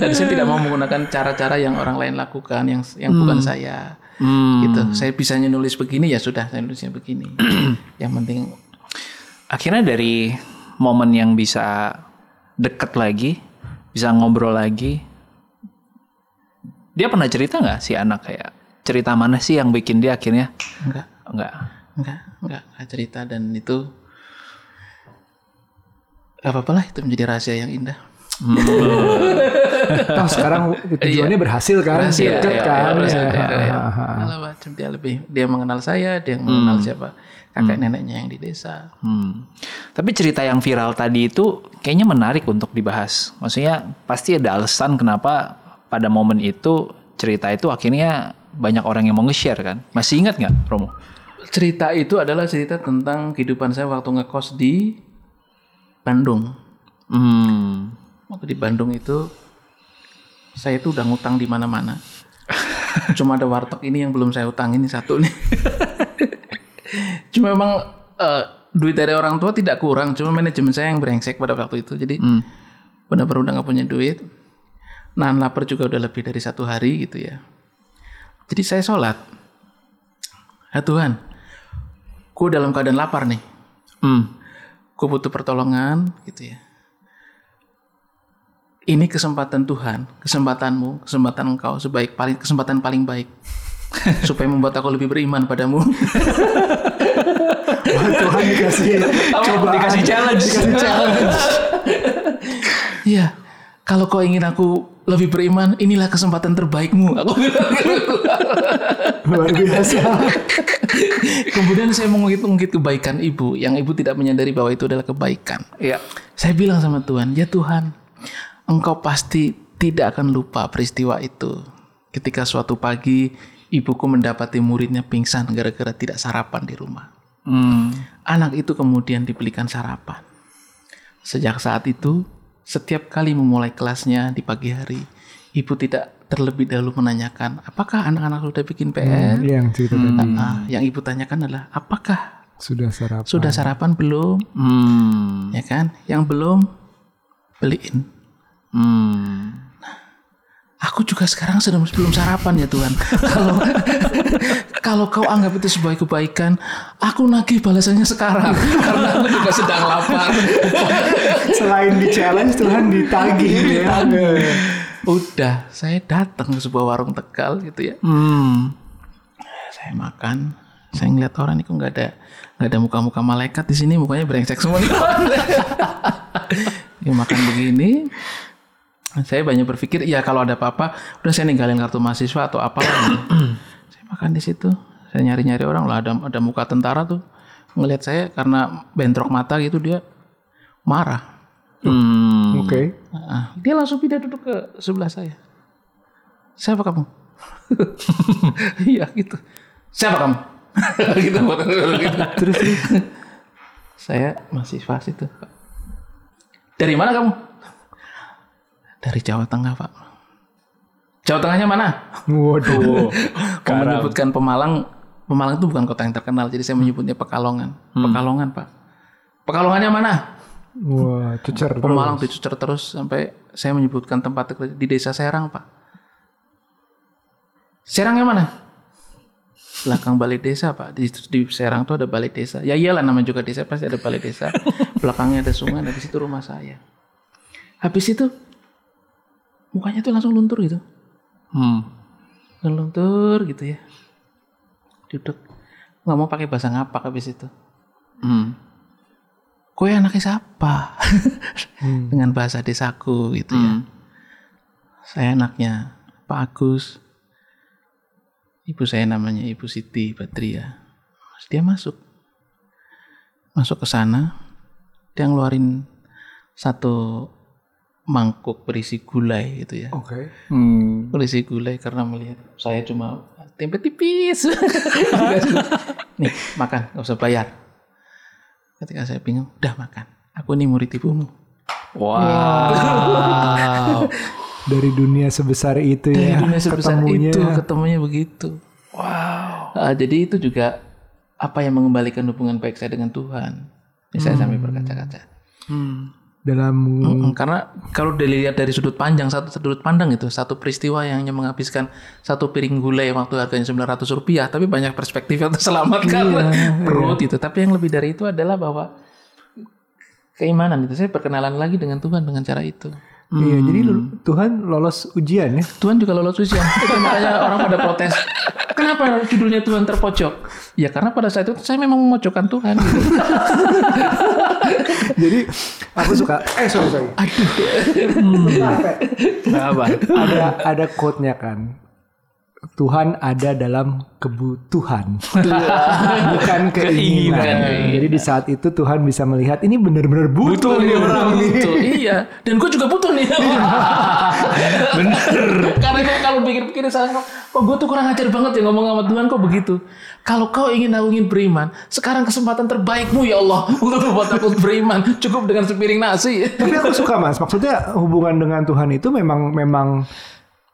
dan saya tidak mau menggunakan cara-cara yang orang lain lakukan yang yang bukan saya Hmm. gitu saya bisanya nulis begini ya sudah saya nulisnya begini yang penting Akhirnya dari momen yang bisa deket lagi, bisa ngobrol lagi. Dia pernah cerita nggak si anak kayak cerita mana sih yang bikin dia akhirnya enggak enggak enggak enggak enggak cerita dan itu gak apa-apa lah itu menjadi rahasia yang indah Toh sekarang tujuannya berhasil kan? Deket ya, kan? ya, rahasia, Ya. macam dia lebih dia mengenal saya dia mengenal siapa kakek neneknya yang di desa Hmm. Tapi cerita yang viral tadi itu kayaknya menarik untuk dibahas. Maksudnya pasti ada alasan kenapa pada momen itu cerita itu akhirnya banyak orang yang mau nge-share kan. Masih ingat nggak Romo? Cerita itu adalah cerita tentang kehidupan saya waktu ngekos di Bandung Hmm. waktu di Bandung itu saya itu udah ngutang di mana-mana. Cuma ada warteg ini yang belum saya utang ini satu nih. cuma memang eh, duit dari orang tua tidak kurang, cuma manajemen saya yang brengsek pada waktu itu. Jadi benar-benar udah nggak punya duit. Nahan lapar juga udah lebih dari satu hari gitu ya. Jadi saya sholat. Ya Tuhan, gue dalam keadaan lapar nih. Hmm. Gue butuh pertolongan gitu ya. Ini kesempatan Tuhan, kesempatanmu, kesempatan engkau sebaik paling kesempatan paling baik supaya membuat aku lebih beriman padamu. Wah, Tuhan dikasih coba dikasih challenge. dikasih challenge. Iya, kalau kau ingin aku lebih beriman, inilah kesempatan terbaikmu. Aku bilang gitu. Luar biasa. Kemudian saya mengungkit-ungkit kebaikan ibu, yang ibu tidak menyadari bahwa itu adalah kebaikan. Iya. Saya bilang sama Tuhan, ya Tuhan, Engkau pasti tidak akan lupa peristiwa itu. Ketika suatu pagi ibuku mendapati muridnya pingsan gara-gara tidak sarapan di rumah. Hmm. Anak itu kemudian dibelikan sarapan. Sejak saat itu, setiap kali memulai kelasnya di pagi hari, ibu tidak terlebih dahulu menanyakan, apakah anak-anak sudah bikin PR? Yang cerita tadi Ah, yang ibu tanyakan adalah, apakah sudah sarapan. sudah sarapan belum? Hmm. Ya kan? Yang belum, beliin. Hmm. Aku juga sekarang sedang belum sarapan ya Tuhan. Kalau kalau kau anggap itu sebagai kebaikan, aku nagih balasannya sekarang karena aku juga sedang lapar. Selain di challenge Tuhan ditagih ya. Udah, saya datang ke sebuah warung Tegal gitu ya. Hmm. Saya makan, saya ngeliat orang itu nggak ada nggak ada muka-muka malaikat di sini, mukanya brengsek semua nih. ya makan begini, saya banyak berpikir, ya kalau ada apa-apa, udah saya ninggalin kartu mahasiswa atau apa makan di situ, saya nyari-nyari orang lah, ada ada muka tentara tuh ngelihat saya karena bentrok mata gitu dia marah. Hmm. Oke. Ah, dia langsung pindah duduk ke sebelah saya. Siapa kamu? Iya gitu. Siapa kamu? gitu, gitu. Terus. Saya mahasiswa situ. Pak. Dari mana kamu? Dari Jawa Tengah, Pak. Jawa Tengahnya mana? Waduh. Menyebutkan Pemalang. Pemalang itu bukan kota yang terkenal, jadi saya menyebutnya Pekalongan. Pekalongan, Pak. Pekalongannya mana? Wah, cucer terus. Pemalang dicucer terus sampai saya menyebutkan tempat di desa Serang, Pak. Serangnya mana? Belakang balai desa, Pak. Di, di Serang tuh ada balai desa. Ya iyalah namanya juga desa pasti ada balai desa. Belakangnya ada sungai, dan di situ rumah saya. Habis itu mukanya tuh langsung luntur gitu. Hmm. Luntur gitu ya. Duduk. Nggak mau pakai bahasa ngapak habis itu. Hmm. Kowe anaknya siapa? Dengan bahasa desaku gitu ya. Hmm. Saya anaknya Pak Agus. Ibu saya namanya Ibu Siti Badria. Dia masuk. Masuk ke sana. Dia ngeluarin satu mangkuk berisi gulai gitu ya. Oke. Hmm. Berisi gulai karena melihat saya cuma tempe tipis. Nih makan, nggak usah bayar. Ketika saya bingung, udah makan. Aku ini murid ibumu. Wow. Dari dunia sebesar itu Dari ya. dunia sebesar ketemunya. itu, ketemunya begitu. Wow. jadi itu juga apa yang mengembalikan hubungan baik saya dengan Tuhan. Ini saya sampai berkaca-kaca. Dalam Mm, Karena kalau dilihat dari sudut pandang satu sudut pandang itu satu peristiwa yang hanya menghabiskan satu piring gulai waktu harganya 900 rupiah, tapi banyak perspektif yang terselamatkan perut itu. Tapi yang lebih dari itu adalah bahwa keimanan itu saya perkenalan lagi dengan Tuhan dengan cara itu. Iya, jadi lu- Tuhan lolos ujian ya. Tuhan juga lolos ujian. Itu makanya orang pada protes. Kenapa judulnya Tuhan terpojok? Ya karena pada saat itu saya memang memojokkan Tuhan. gitu. jadi aku suka eh sorry sorry. Apa? ada ada quote-nya kan. Tuhan ada dalam kebutuhan, bukan keinginan. Jadi di saat itu Tuhan bisa melihat ini benar-benar butuh nih orang nih. Butuh, iya. Dan gue juga butuh nih. Bener. Karena kalau pikir-pikir saya kok, kok gue tuh kurang ajar banget ya ngomong sama Tuhan kok begitu. Kalau kau ingin aku ingin beriman, sekarang kesempatan terbaikmu ya Allah untuk membuat aku beriman. Cukup dengan sepiring nasi. Tapi aku suka mas, maksudnya hubungan dengan Tuhan itu memang memang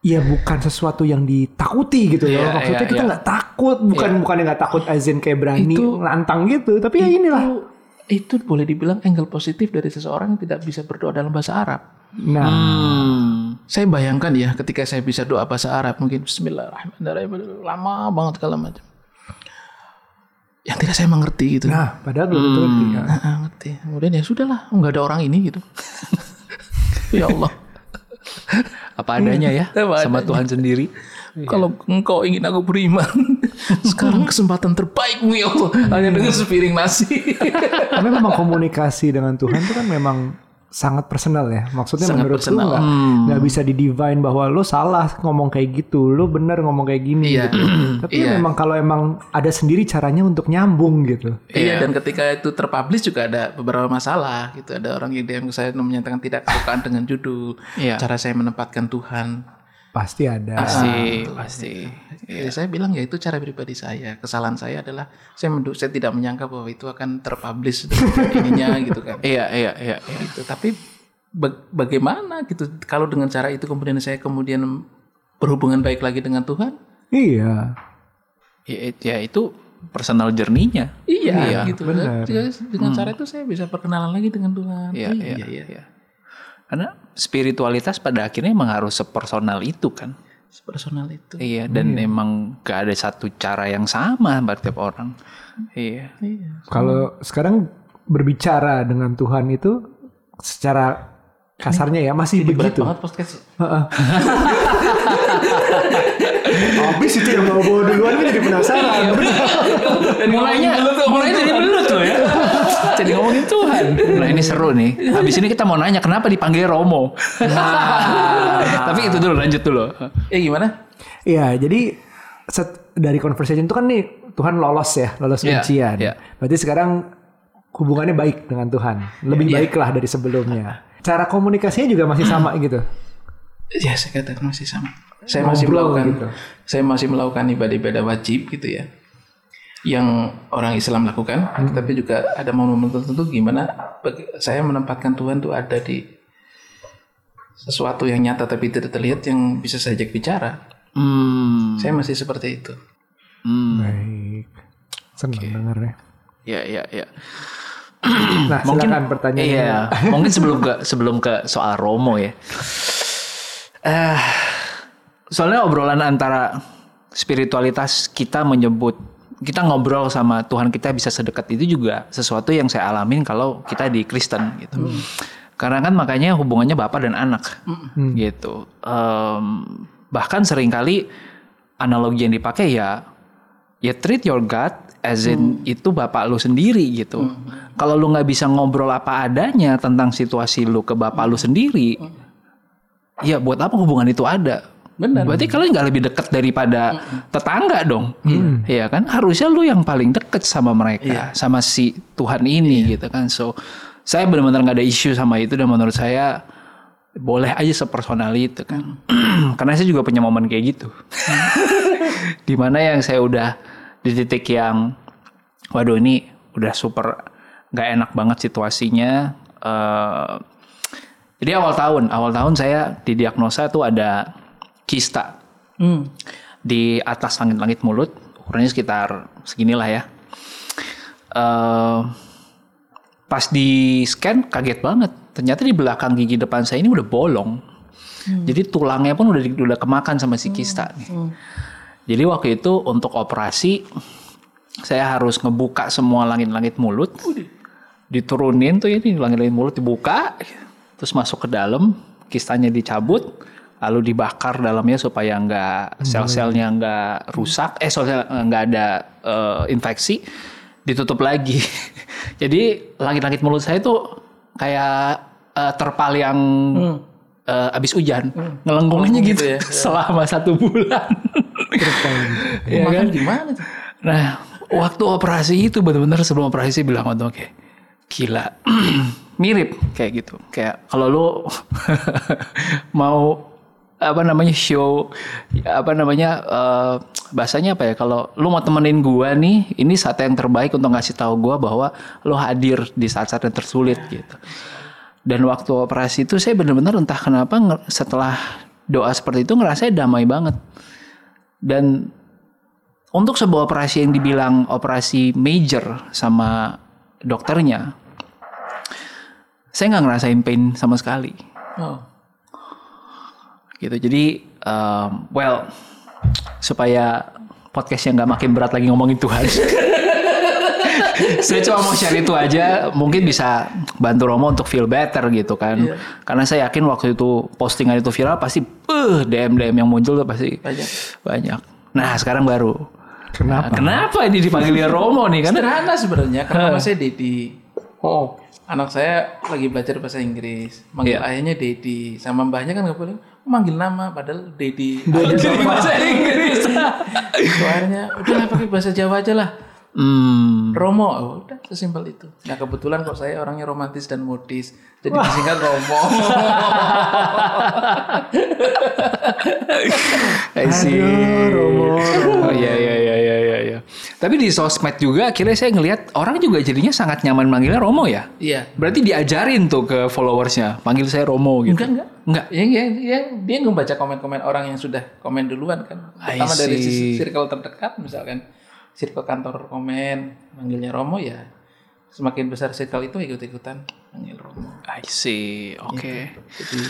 ya bukan sesuatu yang ditakuti gitu loh. Iya, Maksudnya iya, kita iya. nggak takut, bukan bukan yang nggak takut azin kayak berani nantang gitu. Tapi ya inilah. Itu, itu boleh dibilang angle positif dari seseorang yang tidak bisa berdoa dalam bahasa Arab. Nah, Hmm. Saya bayangkan ya ketika saya bisa doa bahasa Arab mungkin Bismillahirrahmanirrahim lama banget kalau macam yang tidak saya mengerti gitu. nah padahal belum tentu ngerti kan. Ah, ah, ngerti. Kemudian ya sudahlah, nggak ada orang ini gitu. ya Allah. Apa adanya ya Apa sama adanya. Tuhan sendiri. Kalau engkau ingin aku beriman, sekarang kesempatan terbaikmu ya Allah. Hanya dengan sepiring nasi. Tapi memang komunikasi dengan Tuhan itu kan memang sangat personal ya. Maksudnya Sangat menurutku personal. nggak nggak bisa di divine bahwa lo salah ngomong kayak gitu, lo bener ngomong kayak gini. Iya. gitu. Tapi Iya. memang kalau emang ada sendiri caranya untuk nyambung gitu. Iya, dan ketika itu terpublish juga ada beberapa masalah gitu. Ada orang yang DM ke saya menyatakan tidak kesukaan dengan judul, Iya. cara saya menempatkan Tuhan. Pasti ada. Pasti, pasti. Ya, saya bilang ya itu cara pribadi saya. Kesalahan saya adalah saya mendu- saya tidak menyangka bahwa itu akan terpublish dengan ininya gitu kan. Iya, iya, iya. iya. Gitu. Tapi ba- bagaimana gitu kalau dengan cara itu kemudian saya kemudian berhubungan baik lagi dengan Tuhan? Iya. Ya, ya itu personal journey-nya. Iya, Iya, gitu. benar. Jadi, dengan cara itu saya bisa perkenalan lagi dengan Tuhan. Iya, iya, iya. iya. Karena spiritualitas pada akhirnya emang harus sepersonal itu kan. Personal itu. Iya, dan emang gak ada satu cara yang sama buat tiap orang. Iya. Iya. Kalau sekarang berbicara dengan Tuhan itu secara kasarnya ya masih Berat begitu. banget podcast. Habis itu yang mau bawa duluan kan jadi penasaran. mulainya mulainya dari belut. Jadi ngomongin Tuhan. Nah ini seru nih. Habis ini kita mau nanya kenapa dipanggil Romo. Tapi itu dulu lanjut dulu. Eh gimana? Iya, jadi set- dari conversation itu kan nih Tuhan lolos ya, lolos Iya, ujian. iya. Berarti sekarang hubungannya baik dengan Tuhan, lebih Iya. baik lah dari sebelumnya. Cara komunikasinya juga masih sama gitu. Ya saya katakan masih sama. Saya masih Ngobrol melakukan, gitu. saya masih melakukan ibadah-ibadah wajib gitu ya, yang orang Islam lakukan. Hmm. Tapi juga ada momen tertentu gimana saya menempatkan Tuhan tuh ada di sesuatu yang nyata tapi tidak terlihat yang bisa saya ajak bicara. Hmm. Saya masih seperti itu. hmm. Baik. Senang dengarnya. Ya ya ya. Nah, silakan pertanyaannya. Iya, mungkin sebelum ke sebelum ke soal Romo ya. Eh, soalnya obrolan antara spiritualitas kita menyebut kita ngobrol sama Tuhan kita bisa sedekat itu juga sesuatu yang saya alamin kalau kita di Kristen gitu. Karena kan makanya hubungannya bapak dan anak gitu. Em, bahkan sering kali analogi yang dipakai ya ya treat your God as in itu bapak lu sendiri gitu. Kalau lu nggak bisa ngobrol apa adanya tentang situasi lu ke bapak lu sendiri, ya buat apa hubungan itu ada? Benar. Berarti kalian nggak lebih dekat daripada tetangga dong, Iya kan? Harusnya lu yang paling deket sama mereka, sama si Tuhan ini gitu kan. So saya benar-benar nggak ada isu sama itu dan menurut saya boleh aja sepersonal itu kan. Karena saya juga punya momen kayak gitu. Di mana yang saya udah di titik yang, waduh ini udah super nggak enak banget situasinya. Eh, jadi awal tahun, awal tahun saya didiagnosa tuh ada kista Hmm. di atas langit-langit mulut, ukurannya sekitar seginilah ya. Eh, pas di scan kaget banget, ternyata di belakang gigi depan saya ini udah bolong. Jadi tulangnya pun udah udah kemakan sama si kista nih. Jadi waktu itu untuk operasi saya harus ngebuka semua langit-langit mulut, diturunin tuh ini langit-langit mulut dibuka, terus masuk ke dalam, kistanya dicabut, lalu dibakar dalamnya supaya nggak sel-selnya nggak rusak, eh sel nggak ada eh, infeksi, ditutup lagi. Jadi langit-langit mulut saya tuh kayak eh, terpal yang eh, abis hujan, ngelengkung aja gitu, gitu ya. selama satu bulan. Makan kan? gimana tuh? Nah, waktu operasi itu benar-benar sebelum operasi saya bilang waktu oke, gila, mirip kayak gitu. Kayak kalau lu mau apa namanya show apa namanya eh, bahasanya apa ya kalau lu mau temenin gua nih ini saat yang terbaik untuk ngasih tahu gua bahwa lu hadir di saat-saat yang tersulit gitu dan waktu operasi itu saya benar-benar entah kenapa setelah doa seperti itu ngerasa damai banget dan untuk sebuah operasi yang dibilang operasi major sama dokternya, saya nggak ngerasain pain sama sekali. Oh. Gitu. Jadi, um, well, supaya podcastnya nggak makin berat lagi ngomongin Tuhan. saya cuma mau share itu aja, mungkin bisa bantu Romo untuk feel better gitu kan. Karena saya yakin waktu itu postingan itu viral pasti, uh, DM DM yang muncul tuh pasti Banyak. banyak. Nah sekarang baru. Kenapa? Nah, kenapa ini dipanggilnya Romo nih? Karena Sederhana sebenarnya karena saya Dedi. Oh. Anak saya lagi belajar bahasa Inggris. Manggil Iya. ayahnya Dedi. Sama mbahnya kan nggak boleh manggil nama padahal Dedi. Sama bahasa Inggris. Itu akhirnya udah pakai bahasa Jawa aja lah. hmm, Romo, oh, udah sesimpel itu. Nah kebetulan kok saya orangnya romantis dan modis, jadi disingkat Romo. I see. Oh iya iya iya iya iya. iya. Tapi di sosmed juga akhirnya saya ngelihat orang juga jadinya sangat nyaman manggilnya Romo ya. Iya. Berarti diajarin tuh ke followersnya, panggil saya Romo gitu. Enggak enggak. Enggak. Yang, yang, yang dia ngebaca komen-komen orang yang sudah komen duluan kan. Pertama dari circle terdekat misalkan circle kantor komen manggilnya Romo ya. Semakin besar circle itu ikut-ikutan manggil Romo. I see. Oke. Jadi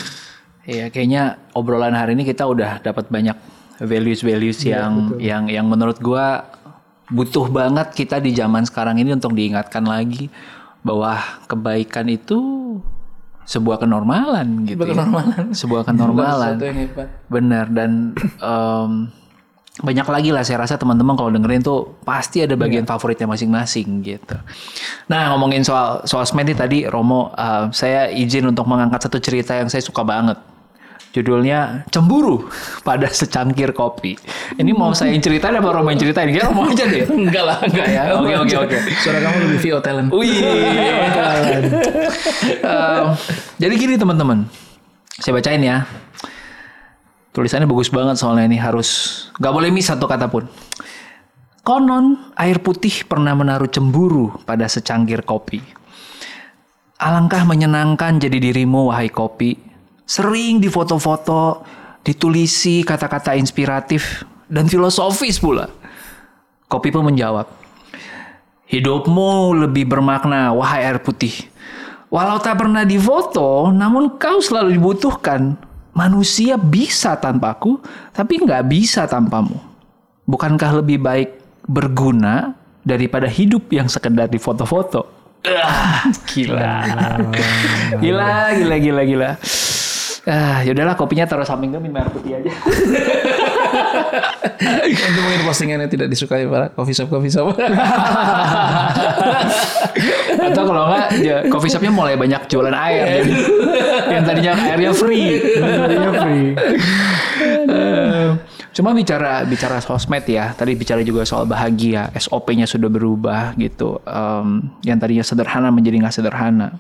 Iya, kayaknya obrolan hari ini kita udah dapat banyak values-values yang yang yang menurut gua butuh banget kita di zaman sekarang ini untuk diingatkan lagi bahwa kebaikan itu sebuah kenormalan gitu. Sebuah ya. kenormalan. Sebuah kenormalan. sesuatu yang hebat. Benar dan em, banyak lagi lah saya rasa teman-teman kalau dengerin tuh pasti ada bagian favoritnya masing-masing gitu. Nah ngomongin soal sosmed nih tadi Romo, eh, saya izin untuk mengangkat satu cerita yang saya suka banget. Judulnya Cemburu pada secangkir kopi. Ini mau saya yang ceritain apa Romo yang ceritain? Kayaknya Romo aja deh. Enggak lah, enggak ya. Oke oke oke. Suara kamu lebih VO talent. Wih. Em, jadi gini teman-teman, saya bacain ya. Tulisannya bagus banget soalnya ini harus nggak boleh miss satu kata pun. Konon air putih pernah menaruh cemburu pada secangkir kopi. Alangkah menyenangkan jadi dirimu wahai kopi. Sering difoto-foto, ditulisi kata-kata inspiratif dan filosofis pula. Kopi pun menjawab, Hidupmu lebih bermakna, wahai air putih. Walau tak pernah difoto, namun kau selalu dibutuhkan. Manusia bisa tanpaku, tapi nggak bisa tanpamu. Bukankah lebih baik berguna daripada hidup yang sekedar difoto-foto? Ah, gila. gila, gila, gila, gila. Ah, yaudahlah kopinya taruh samping gue minum air putih aja. Itu mungkin postingannya tidak disukai para coffee shop coffee shop. Atau kalau enggak ya, coffee shopnya mulai banyak jualan air. Jadi, yang tadinya airnya free. Tadinya free. Cuma bicara bicara sosmed ya, tadi bicara juga soal bahagia, SOP-nya sudah berubah gitu. Em, yang tadinya sederhana menjadi nggak sederhana.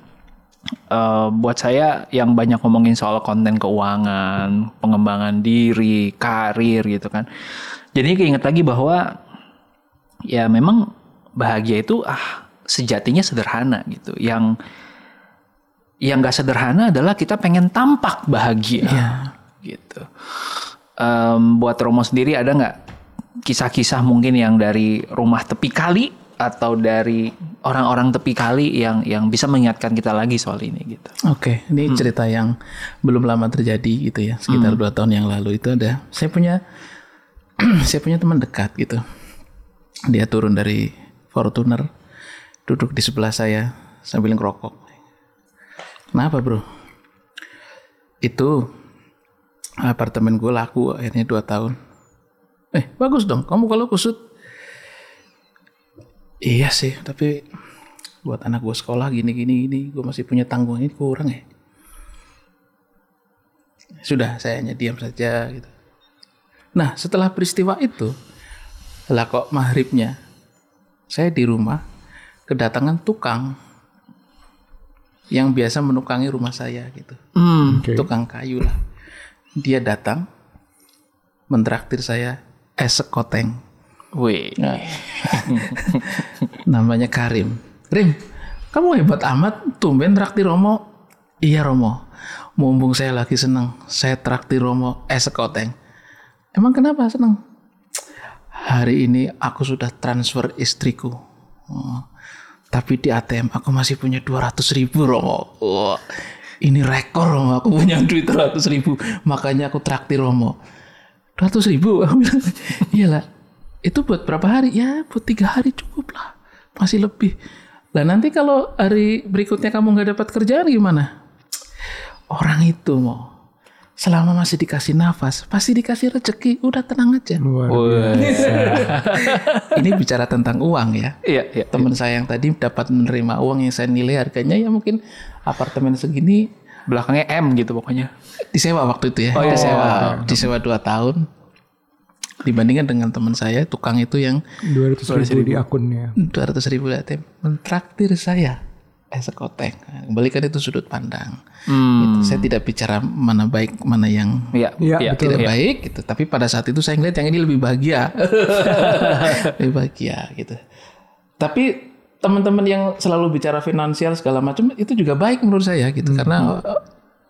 Eh, buat saya yang banyak ngomongin soal konten keuangan, pengembangan diri, karir gitu kan. Jadi keinget lagi bahwa ya memang bahagia itu ah sejatinya sederhana gitu. Yang yang gak sederhana adalah kita pengen tampak bahagia gitu. Em, buat Romo sendiri ada nggak kisah-kisah mungkin yang dari rumah tepi kali atau dari orang-orang tepi kali yang yang bisa mengingatkan kita lagi soal ini gitu. Oke, ini cerita yang belum lama terjadi gitu ya, sekitar dua tahun yang lalu itu ada. Saya punya, saya punya teman dekat gitu. Dia turun dari Fortuner, duduk di sebelah saya sambil ngerokok. Kenapa bro? Itu apartemen gue laku akhirnya dua tahun. Eh bagus dong, kamu kalau kusut. Iya sih, tapi buat anak gue sekolah gini gini gini, gue masih punya tanggungan ini kurang ya. Sudah, saya hanya diam saja gitu. Nah, setelah peristiwa itu, lah kok maghribnya, saya di rumah kedatangan tukang yang biasa menukangi rumah saya gitu Hmm. Oke. tukang kayu lah. Dia datang mentraktir saya es sekoteng. Wih. Nah, namanya Karim. Rim, kamu hebat amat, tumben traktir Romo. Iya Romo, mumpung saya lagi seneng, saya traktir Romo es sekoteng. Emang kenapa seneng? Hari ini aku sudah transfer istriku. Oh, tapi di ATM aku masih punya 200 ribu Romo. Wah, ini rekor Romo, aku punya duit 200 ribu. Makanya aku traktir Romo. 200 ribu? Bilang, iyalah. Itu buat berapa hari? Ya buat tiga hari cukup lah. Masih lebih. Lah nanti kalau hari berikutnya kamu nggak dapat kerjaan gimana? Orang itu mau selama masih dikasih nafas, pasti dikasih rezeki. Udah tenang aja. Luar. Ini bicara tentang uang ya. Iya, iya. Teman saya yang tadi dapat menerima uang yang saya nilai harganya ya mungkin apartemen segini Belakangnya M gitu pokoknya. disewa waktu itu ya. Oh, iya. disewa, disewa dua tahun. Dibandingkan dengan teman saya tukang itu yang 200 ribu di akunnya. 200 ribu ATM mentraktir saya es sekoteng. Kembalikan itu sudut pandang. Hmm. Gitu. Saya tidak bicara mana baik mana yang Iya, Iya, iya, betul. tidak iya. baik gitu. Tapi pada saat itu saya ngeliat yang ini lebih bahagia. lebih bahagia gitu. Tapi teman-teman yang selalu bicara finansial segala macam itu juga baik menurut saya gitu karena uh,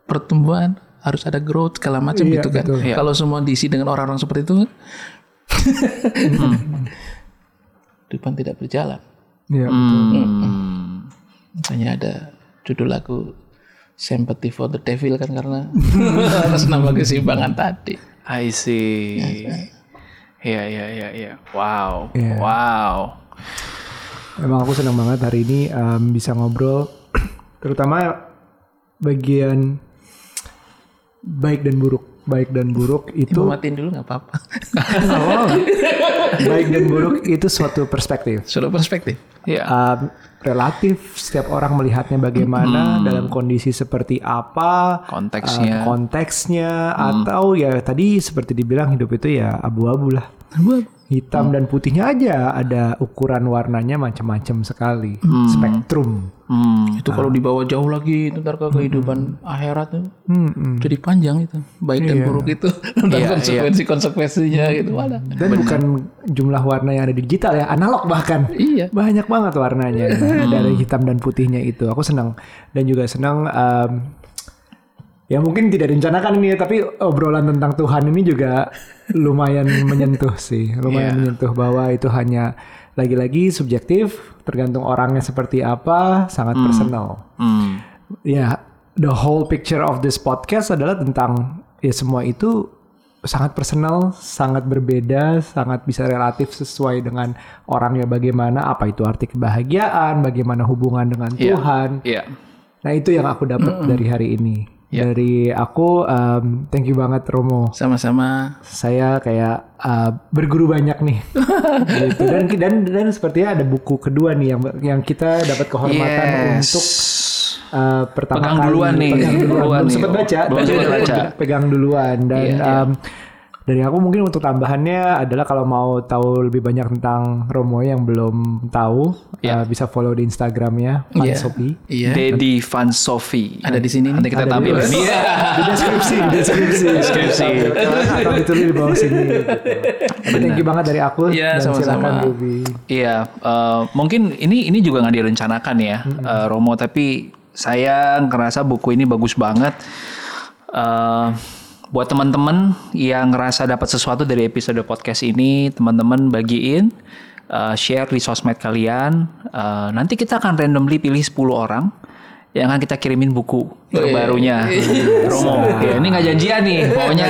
pertumbuhan harus ada growth segala macam Iya, gitu kan. betul. Iya. Kalau semua diisi dengan orang-orang seperti itu depan tidak berjalan. Iya, betul. Hmm. Makanya ada judul lagu Sympathy for the Devil kan karena atas nama keseimbangan tadi. I see. Iya, iya, iya, iya. Wow. Iya. Wow. Emang aku senang banget hari ini em, bisa ngobrol, terutama bagian baik dan buruk. Baik dan buruk itu Mau matiin dulu nggak apa-apa. Oh. baik dan buruk itu suatu perspektif. Sudah perspektif. Iya. Um, relatif setiap orang melihatnya bagaimana dalam kondisi seperti apa Konteksnya. uh, konteksnya atau ya tadi seperti dibilang hidup itu ya abu-abu lah hitam dan putihnya aja ada ukuran warnanya macam-macam sekali spektrum Hmm. Itu kalau dibawa jauh lagi itu ntar ke kehidupan akhirat tuh Hmm, hmm. jadi panjang itu. Baik dan buruk itu dan Iya, konsekuensi-konsekuensinya gitu. Wadah. dan bukan jumlah warna yang ada di digital ya analog bahkan Iya. banyak banget warnanya dari hitam dan putihnya itu aku senang dan juga senang em, ya mungkin tidak direncanakan ini ya, tapi obrolan tentang Tuhan ini juga lumayan menyentuh sih lumayan menyentuh bahwa itu hanya lagi-lagi subjektif tergantung orangnya seperti apa sangat personal Hmm. ya the whole picture of this podcast adalah tentang ya semua itu sangat personal, sangat berbeda, sangat bisa relatif sesuai dengan orangnya bagaimana, apa itu arti kebahagiaan, bagaimana hubungan dengan Iya. Tuhan. Iya. Nah itu yang aku dapat dari hari ini. Dari aku, um, thank you banget Romo. Sama-sama. Saya kayak uh, berguru banyak nih, gitu. Dan dan dan sepertinya ada buku kedua nih yang yang kita dapat kehormatan Yes. untuk Uh, pertama Pegang kali duluan nih. pegang duluan, belum nih. sempat baca baca. pegang duluan dan Iya, iya. um, dari aku mungkin untuk tambahannya adalah kalau mau tahu lebih banyak tentang Romo yang belum tahu Ya. uh, bisa follow di Instagramnya Van Iya. Sophie. Iya. Dedi Van Sophie. Ada di sini nih. Nanti kita Ada di tampil. bawah. Iya. Di deskripsi, di deskripsi, Deskripsi. atau ditulis di bawah sini. Gitu. Tapi thank you banget dari aku Iya, dan sama-sama. silakan Ruby. Iya, eh, mungkin ini ini juga nggak direncanakan ya, eh, Romo. Tapi saya ngerasa buku ini bagus banget. Eh, buat teman-teman yang ngerasa dapat sesuatu dari episode podcast ini, teman-teman bagiin, eh, share di sosmed kalian. Eh, nanti kita akan randomly pilih 10 orang yang akan kita kirimin buku terbarunya Romo. Ya, ini nggak janjian nih, pokoknya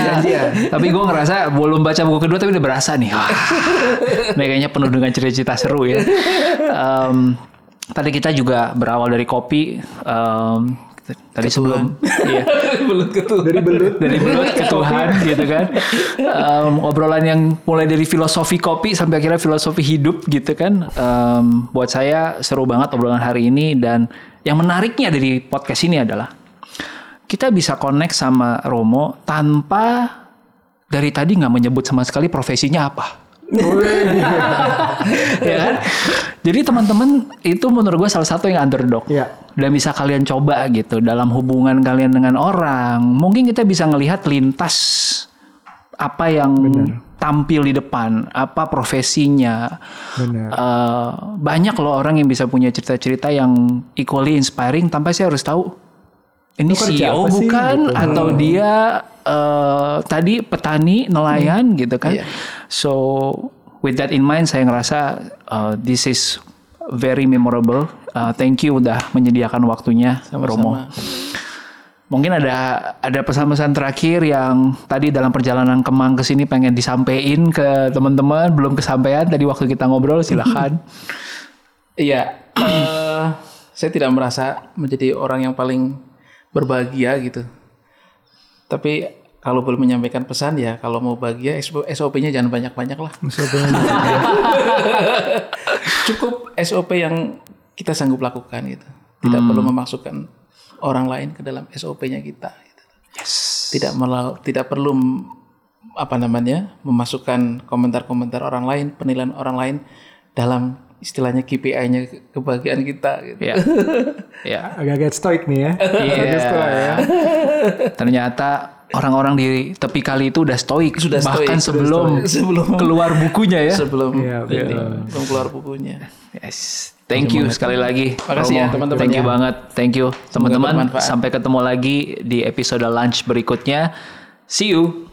Tapi gue ngerasa belum baca buku kedua tapi udah berasa nih. Wah, ini kayaknya penuh dengan cerita-cerita seru ya. Em, tadi kita juga berawal dari kopi. em, tadi sebelum iya, Dari belut. dari belut ke Tuhan gitu kan. Em, obrolan yang mulai dari filosofi kopi sampai akhirnya filosofi hidup gitu kan. Em, buat saya seru banget obrolan hari ini dan yang menariknya dari podcast ini adalah kita bisa connect sama Romo tanpa dari tadi nggak menyebut sama sekali profesinya apa. ya kan? Jadi teman-teman itu menurut gue salah satu yang underdog. Iya. Dan bisa kalian coba gitu dalam hubungan kalian dengan orang. Mungkin kita bisa ngelihat lintas apa yang tampil di depan, apa profesinya. Benar. Eh, banyak loh orang yang bisa punya cerita-cerita yang equally inspiring tanpa saya harus tahu ini kerja CEO bukan Gitu. atau dia eh, tadi petani nelayan gitu kan. Iya. So with that in mind saya ngerasa uh, this is very memorable. Uh, thank you udah menyediakan waktunya Romo. Sama-sama. Mungkin ada ada pesan-pesan terakhir yang tadi dalam perjalanan Kemang ke sini pengen disampaikan ke teman-teman belum kesampaian tadi waktu kita ngobrol silahkan. Iya, eh, saya tidak merasa menjadi orang yang paling berbahagia gitu. Tapi kalau belum menyampaikan pesan ya, kalau mau bahagia SOP-nya jangan banyak-banyak lah. Cukup SOP yang kita sanggup lakukan gitu. Tidak perlu memasukkan orang lain ke dalam SOP-nya kita. Gitu. Tidak melau- tidak perlu apa namanya memasukkan komentar-komentar orang lain, penilaian orang lain dalam istilahnya KPI-nya kebahagiaan kita. Gitu. ya. Ya. Agak-agak stoik nih ya. Iya. Tuh lah ya. Ternyata orang-orang di tepi kali itu udah stoik Sudah stoik, bahkan sudah sebelum stoik. Sebelum- keluar bukunya ya. Sebelum Iya, ini, betul. belum keluar bukunya. Yes. Thank you sekali lagi. Makasih ya, Romo. teman-teman Thank you ya. banget. Thank you teman-teman. Sampai ketemu lagi di episode lunch berikutnya. See you.